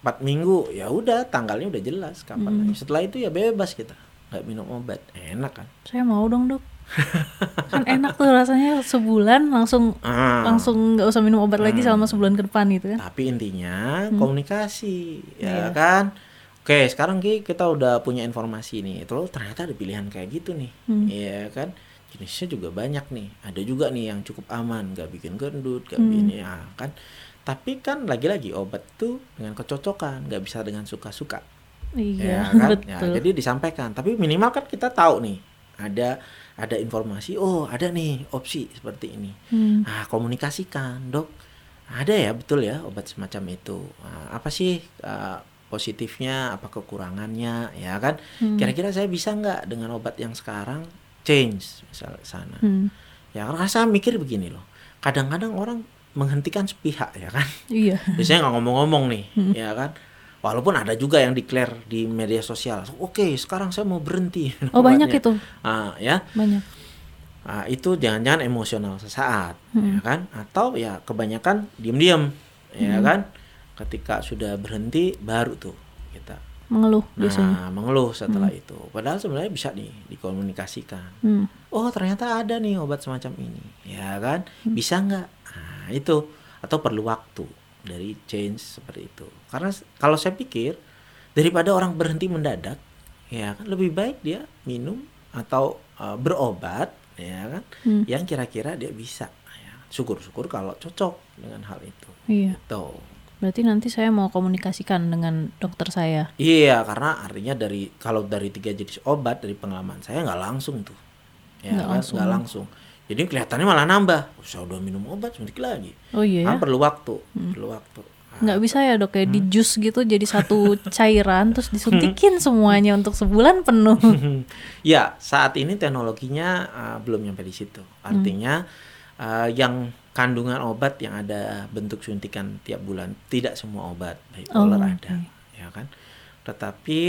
empat minggu ya udah tanggalnya udah jelas kapan aja. setelah itu ya bebas kita nggak minum obat enak kan Saya mau dong dok. kan enak tuh rasanya sebulan langsung Ah. langsung nggak usah minum obat lagi selama sebulan ke depan gitu kan. Tapi intinya komunikasi, ya Iya. kan? Oke, sekarang Ki, kita udah punya informasi nih. Itu ternyata ada pilihan kayak gitu nih, Iya kan? Jenisnya juga banyak nih. Ada juga nih yang cukup aman, gak bikin gendut, gak bikin ya kan? Tapi kan lagi-lagi obat tuh dengan kecocokan, gak bisa dengan suka-suka. Iya ya kan? Ya, betul. jadi disampaikan. Tapi minimal kan kita tahu nih, ada ada informasi. Oh, ada nih opsi seperti ini. Hmm. Nah, komunikasikan, dok. Ada ya, betul ya, obat semacam itu. Nah, apa sih uh, positifnya, apa kekurangannya, ya kan? Hmm. Kira-kira saya bisa nggak dengan obat yang sekarang change misalnya sana? Hmm. Ya, karena saya mikir begini loh. Kadang-kadang orang menghentikan sepihak, ya kan? Iya. Biasanya nggak ngomong-ngomong nih, ya kan? Walaupun ada juga yang declare di media sosial, oke sekarang saya mau berhenti. Oh banyak obatnya." itu, Ah, ya, banyak. Nah, itu jangan-jangan emosional sesaat, ya kan? Atau ya kebanyakan diem-diem, ya kan? Ketika sudah berhenti, baru tuh kita Mengeluh biasanya. nah, mengeluh setelah itu. Padahal sebenarnya bisa nih dikomunikasikan. Hmm. Oh ternyata ada nih obat semacam ini, ya kan? Bisa nggak? Nah, itu atau perlu waktu dari change seperti itu. Karena kalau saya pikir daripada orang berhenti mendadak, ya kan lebih baik dia minum atau uh, berobat, ya kan? Hmm. Yang kira-kira dia bisa. Ya. Syukur-syukur kalau cocok dengan hal itu. Iya. Gitu. Berarti nanti saya mau komunikasikan dengan dokter saya. Iya, karena artinya dari kalau dari tiga jenis obat dari pengalaman saya nggak langsung tuh, ya Nggak kan? langsung. nggak langsung. Jadi kelihatannya malah nambah. Saya udah minum obat suntik lagi. Oh iya ya. Kan perlu waktu, perlu waktu. Ah, Nggak bisa ya dok kayak di Hmm. jus gitu jadi satu cairan terus disuntikin semuanya untuk sebulan penuh. ya, saat ini teknologinya uh, belum nyampe di situ. Artinya uh, yang kandungan obat yang ada bentuk suntikan tiap bulan tidak semua obat bipolar Oh, ada, ya kan? Tetapi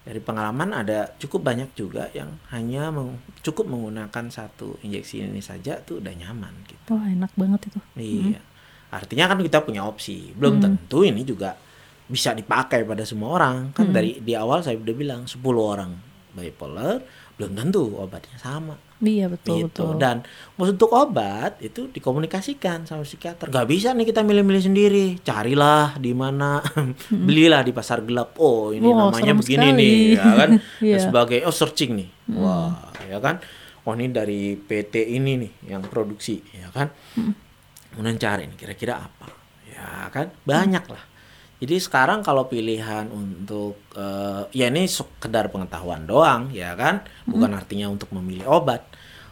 dari pengalaman ada cukup banyak juga yang hanya meng- cukup menggunakan satu injeksi ini saja tuh udah nyaman gitu. Wah enak banget itu. Iya. Artinya kan kita punya opsi. Belum tentu ini juga bisa dipakai pada semua orang. Kan dari di awal saya udah bilang 10 orang bipolar belum tentu obatnya sama. Iya betul gitu. betul. Dan untuk obat itu dikomunikasikan sama psikiater. Gak bisa nih kita milih-milih sendiri. Carilah di mana, belilah di pasar gelap. Oh ini Wow, namanya begini sekali. nih, ya kan? Dan sebagai oh searching nih, wah, ya kan? Oh ini dari PT ini nih yang produksi, ya kan? Kemudian cari nih kira-kira apa, ya kan? Banyak lah. Jadi sekarang kalau pilihan untuk eh, ya ini sekedar pengetahuan doang ya kan, bukan artinya untuk memilih obat.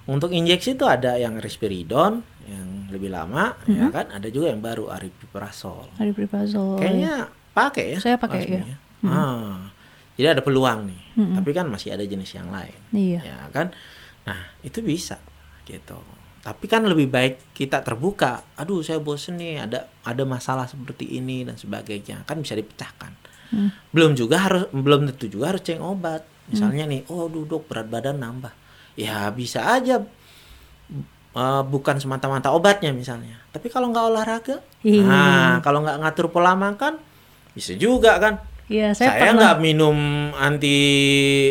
Untuk injeksi itu ada yang risperidon yang lebih lama ya kan, ada juga yang baru aripiprazol. Aripiprazol. Kayaknya pakai ya? Saya pakai, ya. Ah, jadi ada peluang nih. Tapi kan masih ada jenis yang lain. Iya. Ya kan? Nah, itu bisa gitu. Tapi kan lebih baik kita terbuka. Aduh, saya bosen nih, ada ada masalah seperti ini dan sebagainya. Kan bisa dipecahkan. Hmm. Belum juga harus belum tentu juga harus ceng obat. Misalnya nih, oh duduk berat badan nambah. Ya bisa aja eh, bukan semata-mata obatnya misalnya. Tapi kalau nggak olahraga, Iya. nah kalau nggak ngatur pola makan, bisa juga kan. Iya, saya, Saya nggak minum anti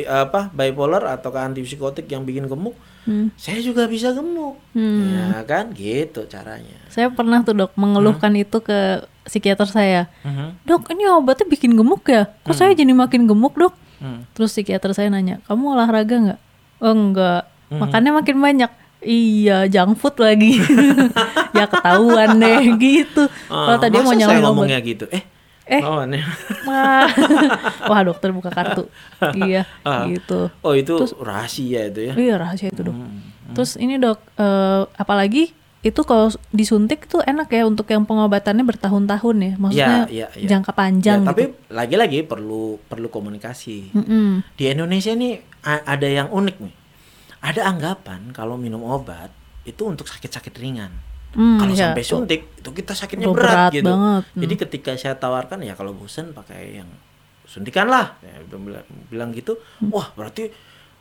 apa bipolar atau anti psikotik yang bikin gemuk. Hmm. Saya juga bisa gemuk. Hmm. Ya kan gitu caranya. Saya pernah tuh dok mengeluhkan itu ke psikiater saya. Mhm. Dok, ini obatnya bikin gemuk ya? Kok saya jadi makin gemuk dok? Hmm. Terus psikiater saya nanya, kamu olahraga nggak? Oh enggak, Hmm. makannya makin banyak. Iya, junk food lagi. ya ketahuan deh gitu. Kalau Ah, tadi mau ngomongnya gitu. Eh, Eh. oh, aneh. Wah. Wah, dokter buka kartu. iya, Ah. gitu. Oh, itu rahasia itu ya. Iya rahasia itu dok. Hmm. Terus ini dok, eh, apalagi itu kalau disuntik tuh enak ya untuk yang pengobatannya bertahun-tahun ya, maksudnya Ya, ya, ya. jangka panjang Ya, tapi gitu. lagi-lagi perlu perlu komunikasi. Mm-mm. Di Indonesia nih a- ada yang unik nih. Ada anggapan kalau minum obat itu untuk sakit-sakit ringan. Hmm, kalau ya, sampai suntik itu kita sakitnya berat, berat gitu. banget. Hmm. Jadi ketika saya tawarkan ya kalau bosan pakai yang suntikan lah. Ya, bilang, bilang gitu. Hmm. Wah berarti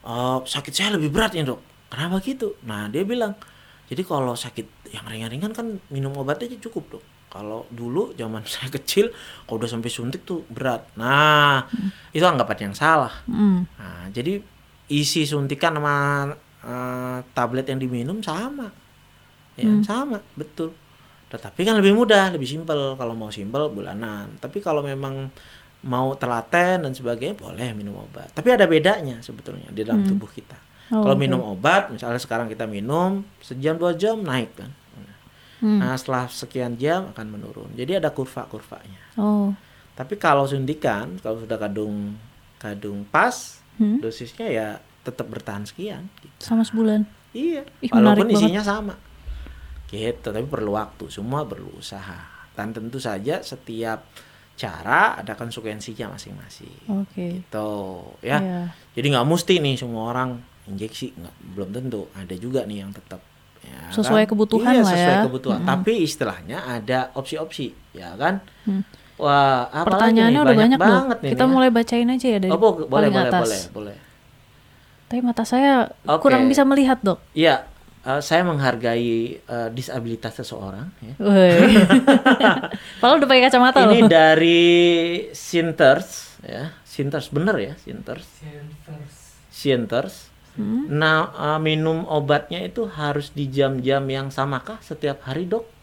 uh, sakit saya lebih berat ya dok. Kenapa gitu? Nah dia bilang jadi kalau sakit yang ringan-ringan kan minum obat aja cukup dok. Kalau dulu zaman saya kecil kalau udah sampai suntik tuh berat. Nah itu anggapan yang salah. Mm. Nah, jadi isi suntikan sama eh, tablet yang diminum sama. Ya, sama, betul. Tetapi kan lebih mudah, lebih simpel kalau mau simpel bulanan. Tapi kalau memang mau telaten dan sebagainya boleh minum obat. Tapi ada bedanya sebetulnya di dalam tubuh kita. Oh, kalau oke. minum obat, misalnya sekarang kita minum sejam dua jam naik kan. Hmm. Nah, setelah sekian jam akan menurun. Jadi ada kurva-kurvanya. Oh, Tapi kalau suntikan, kalau sudah kadung kadung pas, Hmm. dosisnya ya tetap bertahan sekian. gitu. sama sebulan. Iya, Ih, walaupun isinya sama. Gitu, tapi perlu waktu, semua perlu usaha. Dan tentu saja setiap cara ada konsekuensinya masing-masing. Oke. Gitu, ya. Iya. Jadi nggak mesti nih semua orang injeksi, nggak belum tentu. Ada juga nih yang tetap ya Sesuai kan? kebutuhan iya, lah sesuai ya. kebutuhan. Tapi istilahnya ada opsi-opsi, ya kan? Hmm. Wah, Pertanyaannya nih? udah banyak, dok. banget nih Kita nih ya. mulai bacain aja ya dari Oh, bo- boleh, paling boleh, atas. boleh, boleh. Tapi mata saya Oke. kurang bisa melihat dok. Iya, eh, saya menghargai eh, disabilitas seseorang. Ya. Padahal udah pakai kacamata Ini loh. dari Sinters, ya, Sinters bener ya, Sinters. Sinters. Hmm. Nah, eh, minum obatnya itu harus di jam-jam yang samakah setiap hari dok?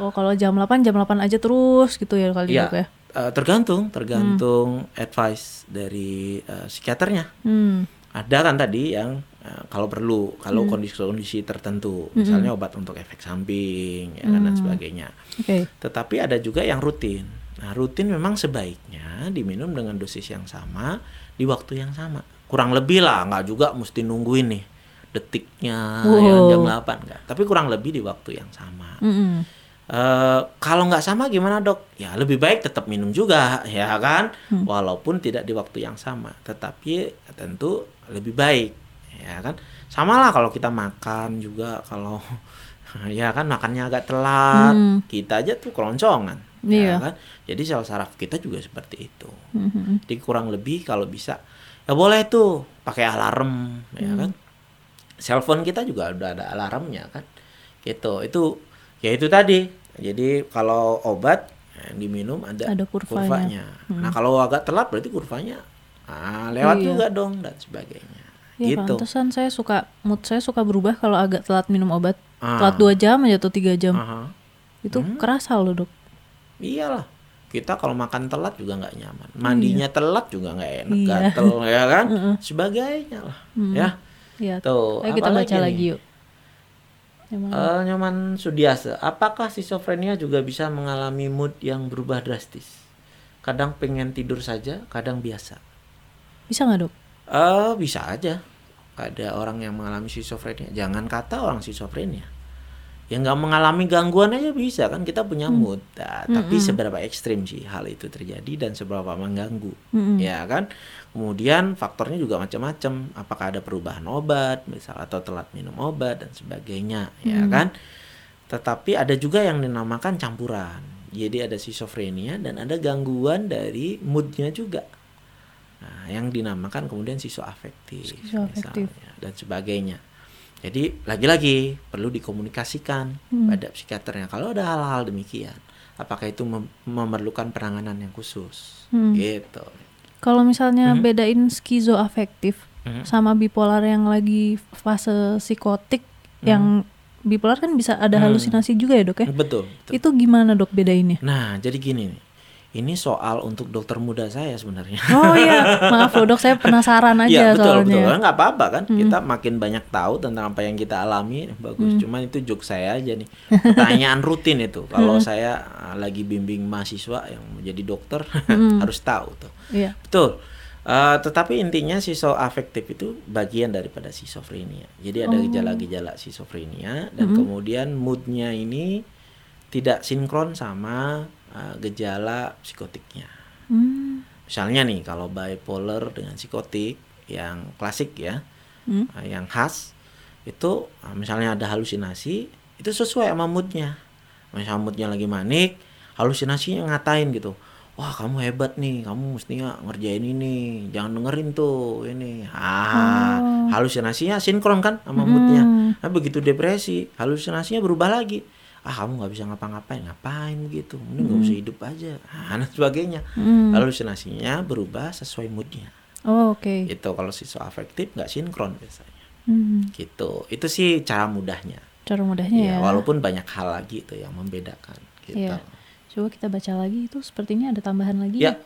Oh kalau jam 8 jam 8 aja terus gitu ya kali Iya, dok ya. eh, tergantung, tergantung advice dari eh, psikiaternya. Hmm. Ada kan tadi yang eh, kalau perlu, kalau kondisi-kondisi tertentu, misalnya obat untuk efek samping, ya kan, dan sebagainya. Oke. Tetapi ada juga yang rutin. Nah, rutin memang sebaiknya diminum dengan dosis yang sama di waktu yang sama. Kurang lebih lah, nggak juga mesti nungguin nih detiknya Wow. yang jam 8 enggak. Tapi kurang lebih di waktu yang sama. Mm-mm. Eh, kalau nggak sama gimana dok? Ya lebih baik tetap minum juga, ya kan? Walaupun tidak di waktu yang sama, tetapi tentu lebih baik, ya kan? Sama lah kalau kita makan juga kalau ya kan makannya agak telat, Hmm. kita aja tuh keloncongan, Iya. ya kan? Jadi sel saraf kita juga seperti itu. Mhm. Jadi kurang lebih kalau bisa ya boleh tuh pakai alarm, Hmm. ya kan? Cellphone kita juga udah ada alarmnya kan, gitu. Itu ya itu tadi. Jadi kalau obat yang diminum ada, Ada kurvanya. Hmm. Nah kalau agak telat berarti kurvanya ah, lewat Iya. juga dong dan sebagainya. Ya gitu. pantesan saya suka mood saya suka berubah kalau agak telat minum obat. Ah. Telat dua jam aja tuh tiga jam. Aha. Itu Hmm. kerasa loh dok. Iyalah. Kita kalau makan telat juga nggak nyaman. Mandinya telat juga nggak enak, Iya. gatel ya kan? Sebagainya lah. Ya. Ya. Tuh, Ayo kita baca nih? lagi yuk. Yang mana? Eh, Nyoman Sudiasa, apakah schizophrenia juga bisa mengalami mood yang berubah drastis? Kadang pengen tidur saja, kadang biasa. Bisa nggak dok? Eh, bisa aja. Ada orang yang mengalami schizophrenia. Jangan kata orang schizophrenia. yang nggak mengalami gangguan aja bisa kan kita punya mood. Nah, tapi seberapa ekstrim sih hal itu terjadi dan seberapa mengganggu ya kan? Kemudian faktornya juga macam-macam. Apakah ada perubahan obat misal atau telat minum obat dan sebagainya ya kan? Tetapi ada juga yang dinamakan campuran. Jadi ada schizophrenia dan ada gangguan dari moodnya juga nah yang dinamakan kemudian sisoafektif Schizoafektif. misalnya dan sebagainya jadi lagi-lagi perlu dikomunikasikan pada psikiaternya kalau ada hal-hal demikian apakah itu mem- memerlukan penanganan yang khusus Hmm. gitu Kalau misalnya bedain skizoafektif Mhm. sama bipolar yang lagi fase psikotik yang bipolar kan bisa ada halusinasi juga ya, Dok ya? betul, betul. Itu gimana, Dok, bedainnya? nah jadi gini nih ini soal untuk dokter muda saya sebenarnya. Oh iya, maaf loh, Dok, saya penasaran aja Iya betul soalnya. betul. Nggak apa-apa kan? Kita makin banyak tahu tentang apa yang kita alami. Bagus. Cuman itu joke saya aja nih. Pertanyaan rutin itu. Kalau saya uh, lagi bimbing mahasiswa yang menjadi dokter harus tahu tuh. Iya. betul. Uh, tetapi intinya sisoafektif itu bagian daripada schizophrenia jadi ada gejala-gejala schizophrenia dan kemudian moodnya ini tidak sinkron sama uh, gejala psikotiknya Hmm. Misalnya nih kalau bipolar dengan psikotik yang klasik ya, Hmm. uh, yang khas itu uh, misalnya ada halusinasi itu sesuai sama moodnya. Misalnya moodnya lagi manik, halusinasinya ngatain gitu. Wah kamu hebat nih, kamu mestinya ngerjain ini, jangan dengerin tuh ini. Ah, halusinasinya sinkron kan sama moodnya. Nah begitu depresi, halusinasinya berubah lagi. Ah kamu nggak bisa ngapa-ngapain, ngapain begitu? Mending nggak usah hidup aja. Ah, dan sebagainya. Hmm. Halusinasinya berubah sesuai moodnya. Oh, oke. Itu kalau sisoafektif nggak sinkron biasanya. Hmm. Gitu. Itu sih cara mudahnya. Cara mudahnya ya. Ya, walaupun banyak hal lagi itu yang membedakan. Gitu. Iya. Coba kita baca lagi itu sepertinya ada tambahan lagi. Ya,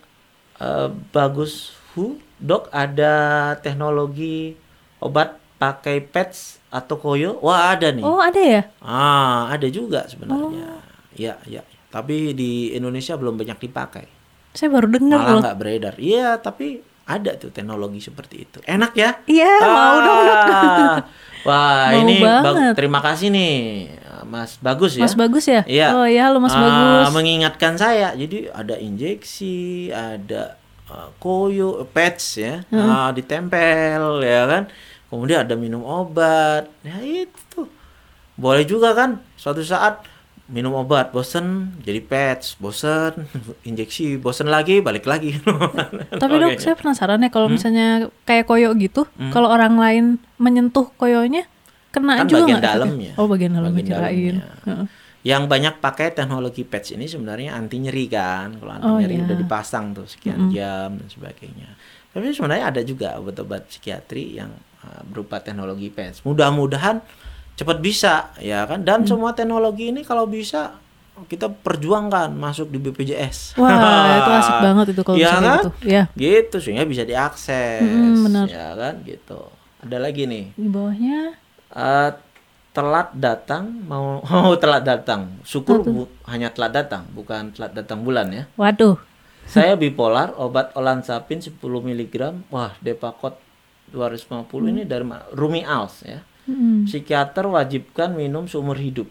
eh, bagus. Hu, dok ada teknologi obat pakai pets atau koyo? Wah ada nih. Oh, ada ya? Ah, ada juga sebenarnya. Oh. Ya, ya. Tapi di Indonesia belum banyak dipakai. Saya baru dengar Malah nggak beredar. Iya, tapi ada tuh teknologi seperti itu. Enak ya? Iya, mau dong. Ah. Wah, Mau ini bag- banget. terima kasih nih, Mas Bagus ya. Mas Bagus ya? Iya. Oh ya, halo Mas Ah, Bagus. Mengingatkan saya. Jadi ada injeksi, ada uh, koyo, patch ya, Hmm. ah, ditempel ya kan. Kemudian ada minum obat. Ya itu. Boleh juga kan suatu saat minum obat bosen jadi patch bosen injeksi bosen lagi balik lagi Tapi dok, saya penasaran ya kalau Hmm? misalnya kayak koyo gitu, kalau orang lain menyentuh koyonya, kena Kan juga bagian dalamnya. Oh, bagian dalamnya Bagian dalamnya. Yang banyak pakai teknologi patch ini sebenarnya anti nyeri kan kalau anti Oh, nyeri iya. udah dipasang tuh sekian jam dan sebagainya tapi sebenarnya ada juga obat-obat psikiatri yang berupa teknologi patch mudah-mudahan cepat bisa ya kan? Dan semua teknologi ini kalau bisa kita perjuangkan masuk di BPJS Wah, itu asik banget itu kalau Iya misalnya kan? gitu. Ya, gitu sehingga bisa diakses Mm, benar. ya kan? Gitu. Ada lagi nih. Di bawahnya? Eh, telat datang mau oh telat datang. Syukur bu- hanya telat datang bukan telat datang bulan ya. Waduh. saya bipolar obat olanzapin 10 mg wah depakot 250 ini dari Rumi Als ya Mm. psikiater wajibkan minum seumur hidup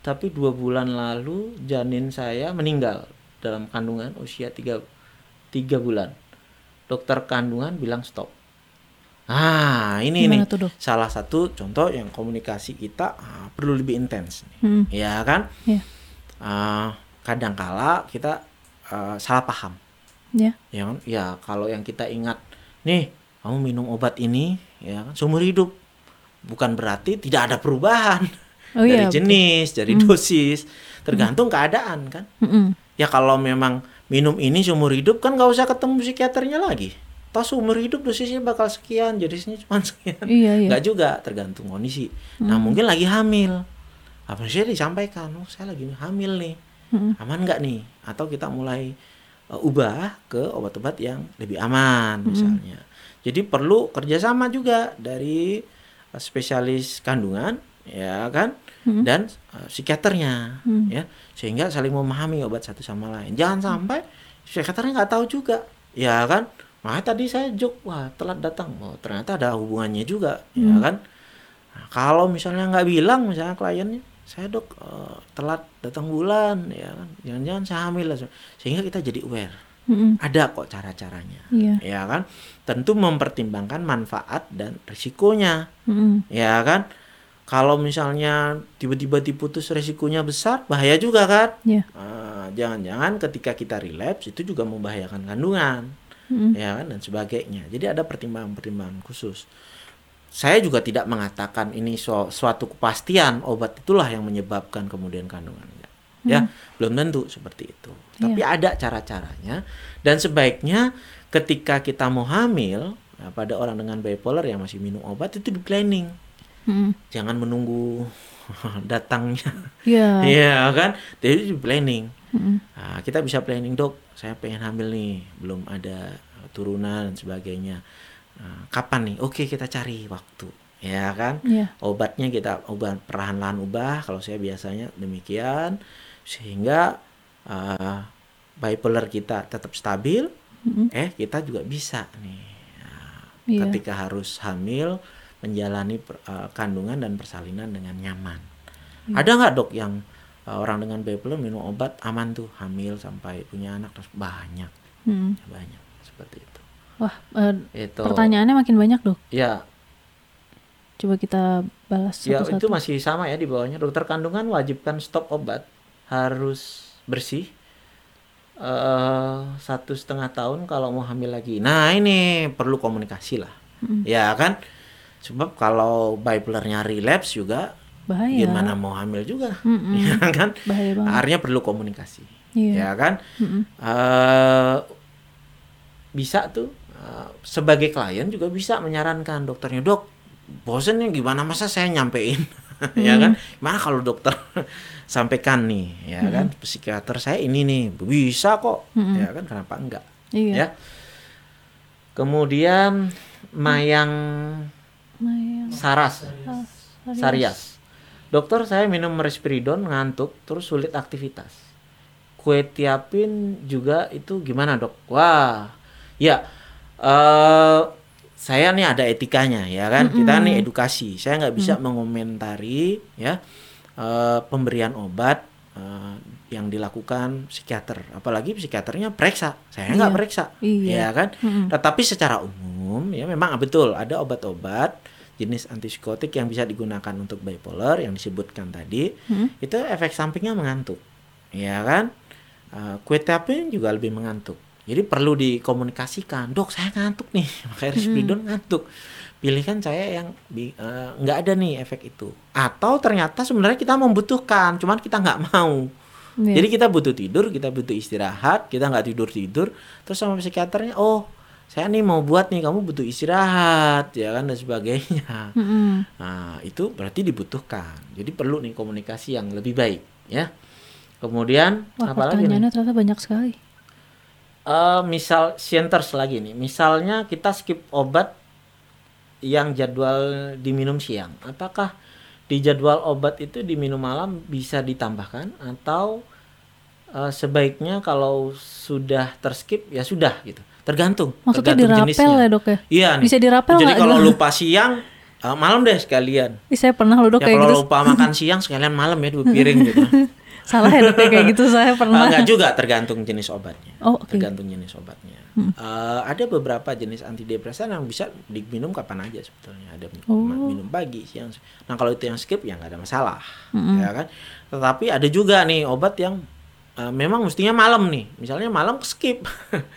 tapi dua bulan lalu janin saya meninggal dalam kandungan usia tiga tiga bulan dokter kandungan bilang stop ah ini Gimana nih tuh, Dok? salah satu contoh yang komunikasi kita ah, perlu lebih intens nih. Mm. ya kan Ya, Ah, kadangkala kita ah, salah paham ya. ya kan ya kalau yang kita ingat nih kamu minum obat ini ya kan seumur hidup. Bukan berarti tidak ada perubahan Oh dari iya, betul. jenis dari dosis. Tergantung keadaan kan. Mm-mm. ya kalau memang minum ini seumur hidup kan nggak usah ketemu psikiaternya lagi. Toh seumur hidup dosisnya bakal sekian jenisnya cuma sekian. Iya, iya. nggak juga tergantung kondisi. Nah mungkin lagi hamil. Apa sih disampaikan? Oh saya lagi hamil nih. Mm-mm. aman nggak nih? Atau kita mulai uh, ubah ke obat-obat yang lebih aman misalnya. Jadi perlu kerjasama juga dari uh, spesialis kandungan ya kan dan uh, psikiaternya ya. Sehingga saling memahami obat satu sama lain. Jangan sampai psikiaternya nggak tahu juga ya kan. Makanya tadi saya jok wah telat datang. Oh ternyata ada hubungannya juga ya kan. Nah, kalau misalnya nggak bilang misalnya kliennya saya dok eh, telat datang bulan ya kan jangan-jangan saya hamil lah." sehingga kita jadi aware Mm-mm. ada kok cara-caranya Iya. ya kan tentu mempertimbangkan manfaat dan risikonya Mm-mm. ya kan kalau misalnya tiba-tiba diputus risikonya besar bahaya juga kan Iya. Ah, jangan-jangan ketika kita relapse itu juga membahayakan kandungan Mm-mm. ya kan dan sebagainya jadi ada pertimbangan-pertimbangan khusus saya juga tidak mengatakan ini su- suatu kepastian obat itulah yang menyebabkan kemudian kandungan enggak. ya belum tentu seperti itu tapi ada cara-caranya dan sebaiknya ketika kita mau hamil nah, pada orang dengan bipolar yang masih minum obat itu di planning Mm-mm. jangan menunggu datangnya Iya. Iya kan jadi di planning Mm-mm. Nah, kita bisa planning dok, saya pengen hamil nih, belum ada turunan dan sebagainya. Nah, kapan nih? Oke kita cari waktu, ya kan? Iya. Obatnya kita ubah perlahan-lahan ubah. Kalau saya biasanya demikian, sehingga uh, bipolar kita tetap stabil. Mm-mm. Eh kita juga bisa nih, Nah, Iya. ketika harus hamil menjalani per- uh, kandungan dan persalinan dengan nyaman. Iya. Ada nggak dok yang uh, orang dengan bipolar minum obat aman tuh hamil sampai punya anak terus banyak Mm-mm. banyak seperti itu. Wah, eh, Itu pertanyaannya makin banyak dok. ya Coba kita balas ya satu-satu. itu masih sama ya di bawahnya dokter kandungan wajibkan stop obat harus bersih eh satu setengah tahun kalau mau hamil lagi. Nah ini perlu komunikasi lah, ya kan? Sebab kalau bipolarnya relapse juga Bahaya. gimana mau hamil juga, Mm-mm. ya kan? Bahaya banget. Artinya perlu komunikasi, Iya. ya kan? Mm-mm. eh bisa tuh sebagai klien juga bisa menyarankan dokternya dok bosen nih gimana masa saya nyampein? Ya kan? Mana kalau dokter sampaikan nih? Ya kan? Psikiater saya ini nih bisa kok. Ya kan? Kenapa enggak? Iya. ya. Kemudian mayang Nah, yang saras. Sarias. Dokter saya minum risperidon ngantuk terus sulit aktivitas. Kue tiapin juga itu gimana dok? Wah, ya eh saya nih ada etikanya ya kan. Kita nih edukasi. Saya nggak bisa mengomentari ya eh, pemberian obat eh, yang dilakukan psikiater. Apalagi psikiaternya periksa. Saya nggak Iya. periksa, Iya. ya kan. Tetapi secara umum ya memang betul ada obat-obat jenis antipsikotik yang bisa digunakan untuk bipolar yang disebutkan tadi itu efek sampingnya mengantuk ya kan uh, quetiapin juga lebih mengantuk jadi perlu dikomunikasikan dok saya ngantuk nih makanya risperidon ngantuk pilihkan saya yang eh, nggak ada nih efek itu atau ternyata sebenarnya kita membutuhkan cuman kita nggak mau Iya. jadi kita butuh tidur kita butuh istirahat kita nggak tidur tidur terus sama psikiaternya oh saya nih mau buat nih kamu butuh istirahat ya kan dan sebagainya Mm-mm. Nah, itu berarti dibutuhkan. Jadi perlu nih komunikasi yang lebih baik, ya. Kemudian Wah, apa lagi nih? pertanyaannya ternyata banyak sekali. Eh, misal sienters lagi nih. Misalnya kita skip obat yang jadwal diminum siang. Apakah di jadwal obat itu diminum malam bisa ditambahkan atau eh, sebaiknya kalau sudah terskip ya sudah gitu. Tergantung. Maksudnya tergantung dirapel ya dok ya? Iya nih. Bisa dirapel Jadi kalau lupa siang eh, malam deh sekalian. Ih, saya pernah loh dok ya kayak kalau gitu. lupa makan siang sekalian malam ya dua piring gitu. Salah ya dok ya, kayak gitu saya Ah, pernah. enggak juga tergantung jenis obatnya. Oh, oke. Hmm. Tergantung jenis obatnya. Eh, ada beberapa jenis antidepresan yang bisa diminum kapan aja sebetulnya. Ada Oh. minum pagi, siang. Nah kalau itu yang skip ya nggak ada masalah, ya kan. Tetapi ada juga nih obat yang eh, memang mestinya malam nih. Misalnya malam skip,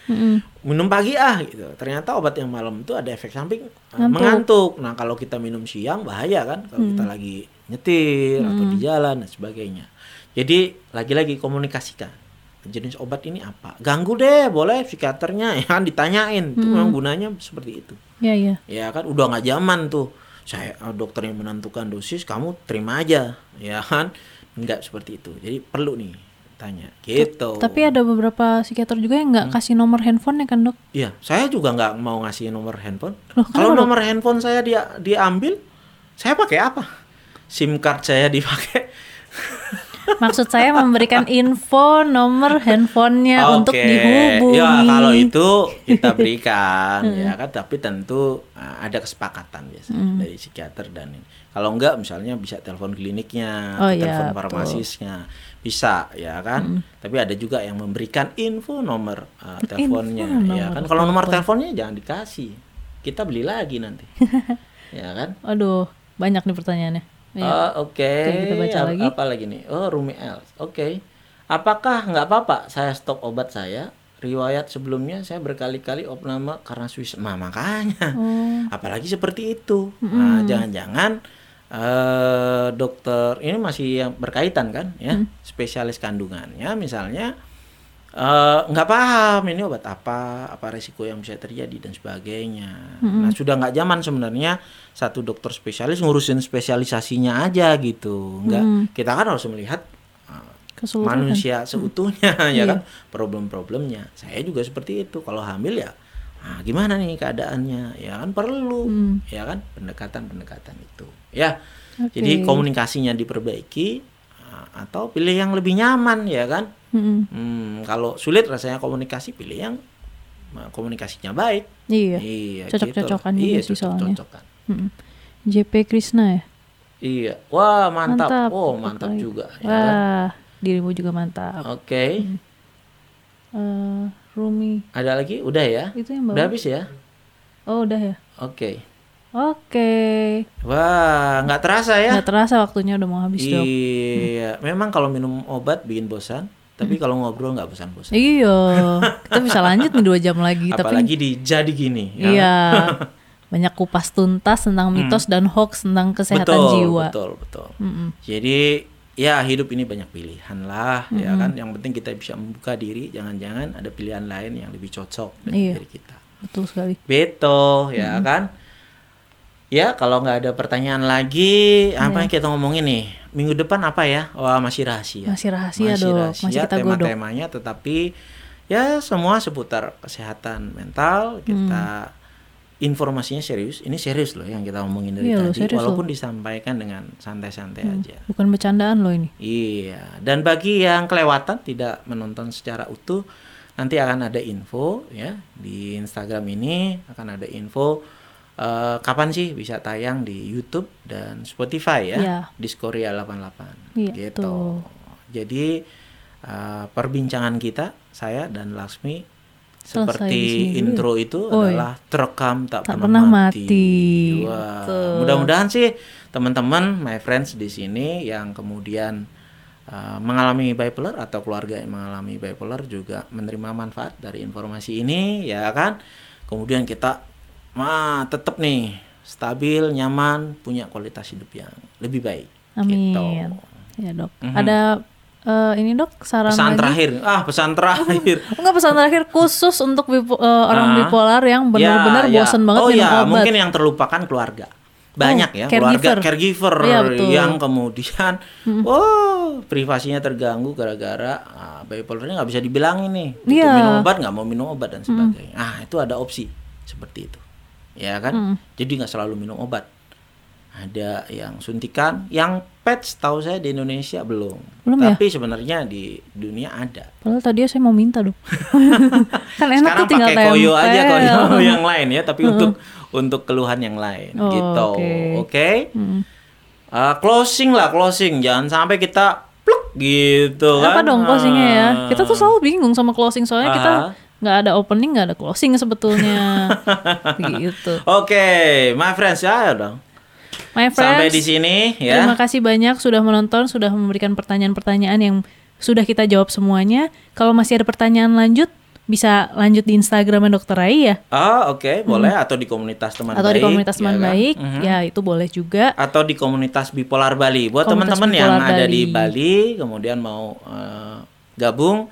Mm-mm. minum pagi ah gitu. Ternyata obat yang malam itu ada efek samping Ngantuk. mengantuk. Nah kalau kita minum siang bahaya kan kalau kita lagi nyetir atau di jalan dan sebagainya. Jadi lagi-lagi komunikasikan jenis obat ini apa. Ganggu deh boleh psikiaternya ya kan ditanyain. Itu memang gunanya seperti itu. Ya ya. Ya kan udah nggak zaman tuh. Saya eh, dokter yang menentukan dosis kamu terima aja ya kan. Nggak seperti itu. Jadi perlu nih tanya gitu. Tapi ada beberapa psikiater juga yang Hmm. nggak kasih nomor handphone ya kan dok? Iya, saya juga nggak mau ngasih nomor handphone. Loh, Kalau Dok? nomor handphone saya dia diambil, saya pakai apa? SIM card saya dipakai. Maksud saya memberikan info nomor handphonenya untuk Oke. dihubungi. Ya kalau itu kita berikan ya kan tapi tentu ada kesepakatan biasa Hmm. dari psikiater dan ini. Kalau enggak misalnya bisa telepon kliniknya, Oh, iya, telepon betul. farmasisnya. Bisa ya kan? Tapi ada juga yang memberikan info nomor uh, teleponnya ya nomor kan. Kalau nomor teleponnya jangan dikasih. Kita beli lagi nanti. ya kan? Aduh, banyak nih pertanyaannya. Oh, oke. Oke, kita baca lagi. Apa lagi nih? Oh, Rumi Els. Oke. Apakah nggak apa-apa saya stop obat saya? Riwayat sebelumnya saya berkali-kali opname karena Swiss. Nah, makanya. Oh. Apalagi seperti itu. Nah, jangan-jangan eh dokter ini masih yang berkaitan kan ya, Mm. spesialis kandungannya misalnya eh, nggak paham ini obat apa, apa resiko yang bisa terjadi dan sebagainya. Nah sudah nggak zaman sebenarnya satu dokter spesialis ngurusin spesialisasinya aja gitu. Nggak kita kan harus melihat Keseluruhan. manusia seutuhnya ya Iya. kan problem-problemnya. Saya juga seperti itu. Kalau hamil ya, nah, gimana nih keadaannya? Ya kan perlu, Hmm. ya kan pendekatan-pendekatan itu. Ya, Oke. jadi komunikasinya diperbaiki atau pilih yang lebih nyaman ya kan. Mm-mm. Hmm, kalau sulit rasanya komunikasi, pilih yang ah, komunikasinya baik. Iya. Iya, Cocok-cocokan gitu. Iya, cocok-cocokan. Mm-mm. JP Krishna ya. Iya, wah mantap. Mantap. Oh mantap Oke. juga. Ya kan? Wah, dirimu juga mantap. Oke, Eh, Rumi, ada lagi? Udah ya? itu yang Udah habis ya? Oh, udah ya. Oke. Oke. Wah, nggak terasa ya? Nggak terasa waktunya udah mau habis dok. Iya, memang kalau minum obat bikin bosan, tapi kalau ngobrol nggak bosan-bosan. Iya, kita bisa lanjut nih dua jam lagi. tapi Apalagi di jadi gini. ya. iya, banyak kupas tuntas tentang mitos dan hoax tentang kesehatan Hmm. betul, jiwa. betul, betul. Mm-mm. Jadi ya hidup ini banyak pilihan lah, ya kan. Yang penting kita bisa membuka diri, jangan-jangan ada pilihan lain yang lebih cocok dengan Iya. diri kita. Betul sekali. Betul, ya kan. Ya, kalau nggak ada pertanyaan lagi, Iya. apa yang kita ngomongin nih? Minggu depan apa ya? Wah, masih rahasia. Masih rahasia, Dok. Masih kita godok. tema-temanya tetapi ya semua seputar kesehatan mental, kita informasinya serius. Ini serius loh yang kita ngomongin dari Iya loh, tadi walaupun disampaikan dengan santai-santai aja. Bukan bercandaan loh ini. Iya, dan bagi yang kelewatan tidak menonton secara utuh, nanti akan ada info ya di Instagram ini akan ada info eh, kapan sih bisa tayang di YouTube dan Spotify ya, Iya. Diskoria 88 Iya, gitu. betul. Jadi eh, perbincangan kita saya dan Laksmi Selesai seperti di intro itu Oh, iya. adalah terekam tak, Tak pernah, pernah mati. mati. Wah, mudah-mudahan sih teman-teman, my friends di sini yang kemudian uh, mengalami bipolar atau keluarga yang mengalami bipolar juga menerima manfaat dari informasi ini, ya kan? Kemudian kita, mah tetap nih stabil, nyaman, punya kualitas hidup yang lebih baik. Amin. Gitu. Ya dok. Ada eh, ini dok saran Pesan lagi? terakhir, ah pesan terakhir. Enggak pesan terakhir khusus untuk bipo- eh, orang Ah. bipolar yang benar-benar Ya, ya. bosan banget oh, minum ya, obat. mungkin yang terlupakan keluarga. Banyak Oh, ya caregiver. keluarga caregiver betul. yang kemudian oh privasinya terganggu gara-gara ah, bipolarnya nggak bisa dibilangin nih. Butuh Iya. minum obat nggak mau minum obat dan sebagainya. Ah, itu ada opsi seperti itu. Ya kan? Jadi nggak selalu minum obat. Ada yang suntikan, yang patch tahu saya di Indonesia belum. Belum ya? Tapi sebenarnya di dunia ada. Padahal tadi saya mau minta dok. kan enak Sekarang tuh tinggal pakai koyo tempel. aja koyo yang lain ya, tapi untuk untuk keluhan yang lain Oh, gitu. oke. Oke. Mm. Uh, closing lah closing, jangan sampai kita pluk gitu kan. Apa dong closingnya ya? Ah. Kita tuh selalu bingung sama closing soalnya kita Ah. Nggak ada opening, nggak ada closing sebetulnya. gitu. Oke, my friends ya dong. My friends, Sampai di sini ya. terima kasih banyak sudah menonton, sudah memberikan pertanyaan-pertanyaan yang sudah kita jawab semuanya. Kalau masih ada pertanyaan lanjut, bisa lanjut di Instagramnya Dokter Rai ya, Oh, oke, boleh atau di komunitas teman Hmm. atau baik. di komunitas ya teman kan? baik, Mhm. ya itu boleh juga. atau di komunitas bipolar Bali. Buat teman-teman yang Bipolar ada di Bali. Bali kemudian mau eh, gabung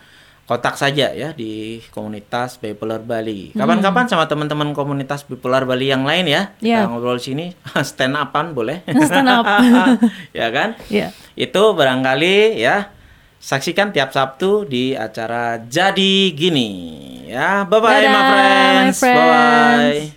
kontak saja ya di komunitas bipolar Bali. Kapan-kapan sama teman-teman komunitas bipolar Bali yang lain ya. Ya. Kita ngobrol di sini stand upan boleh. Stand up. ya kan? ya. Itu barangkali ya saksikan tiap Sabtu di acara Jadi Gini. Ya, bye bye my friends. my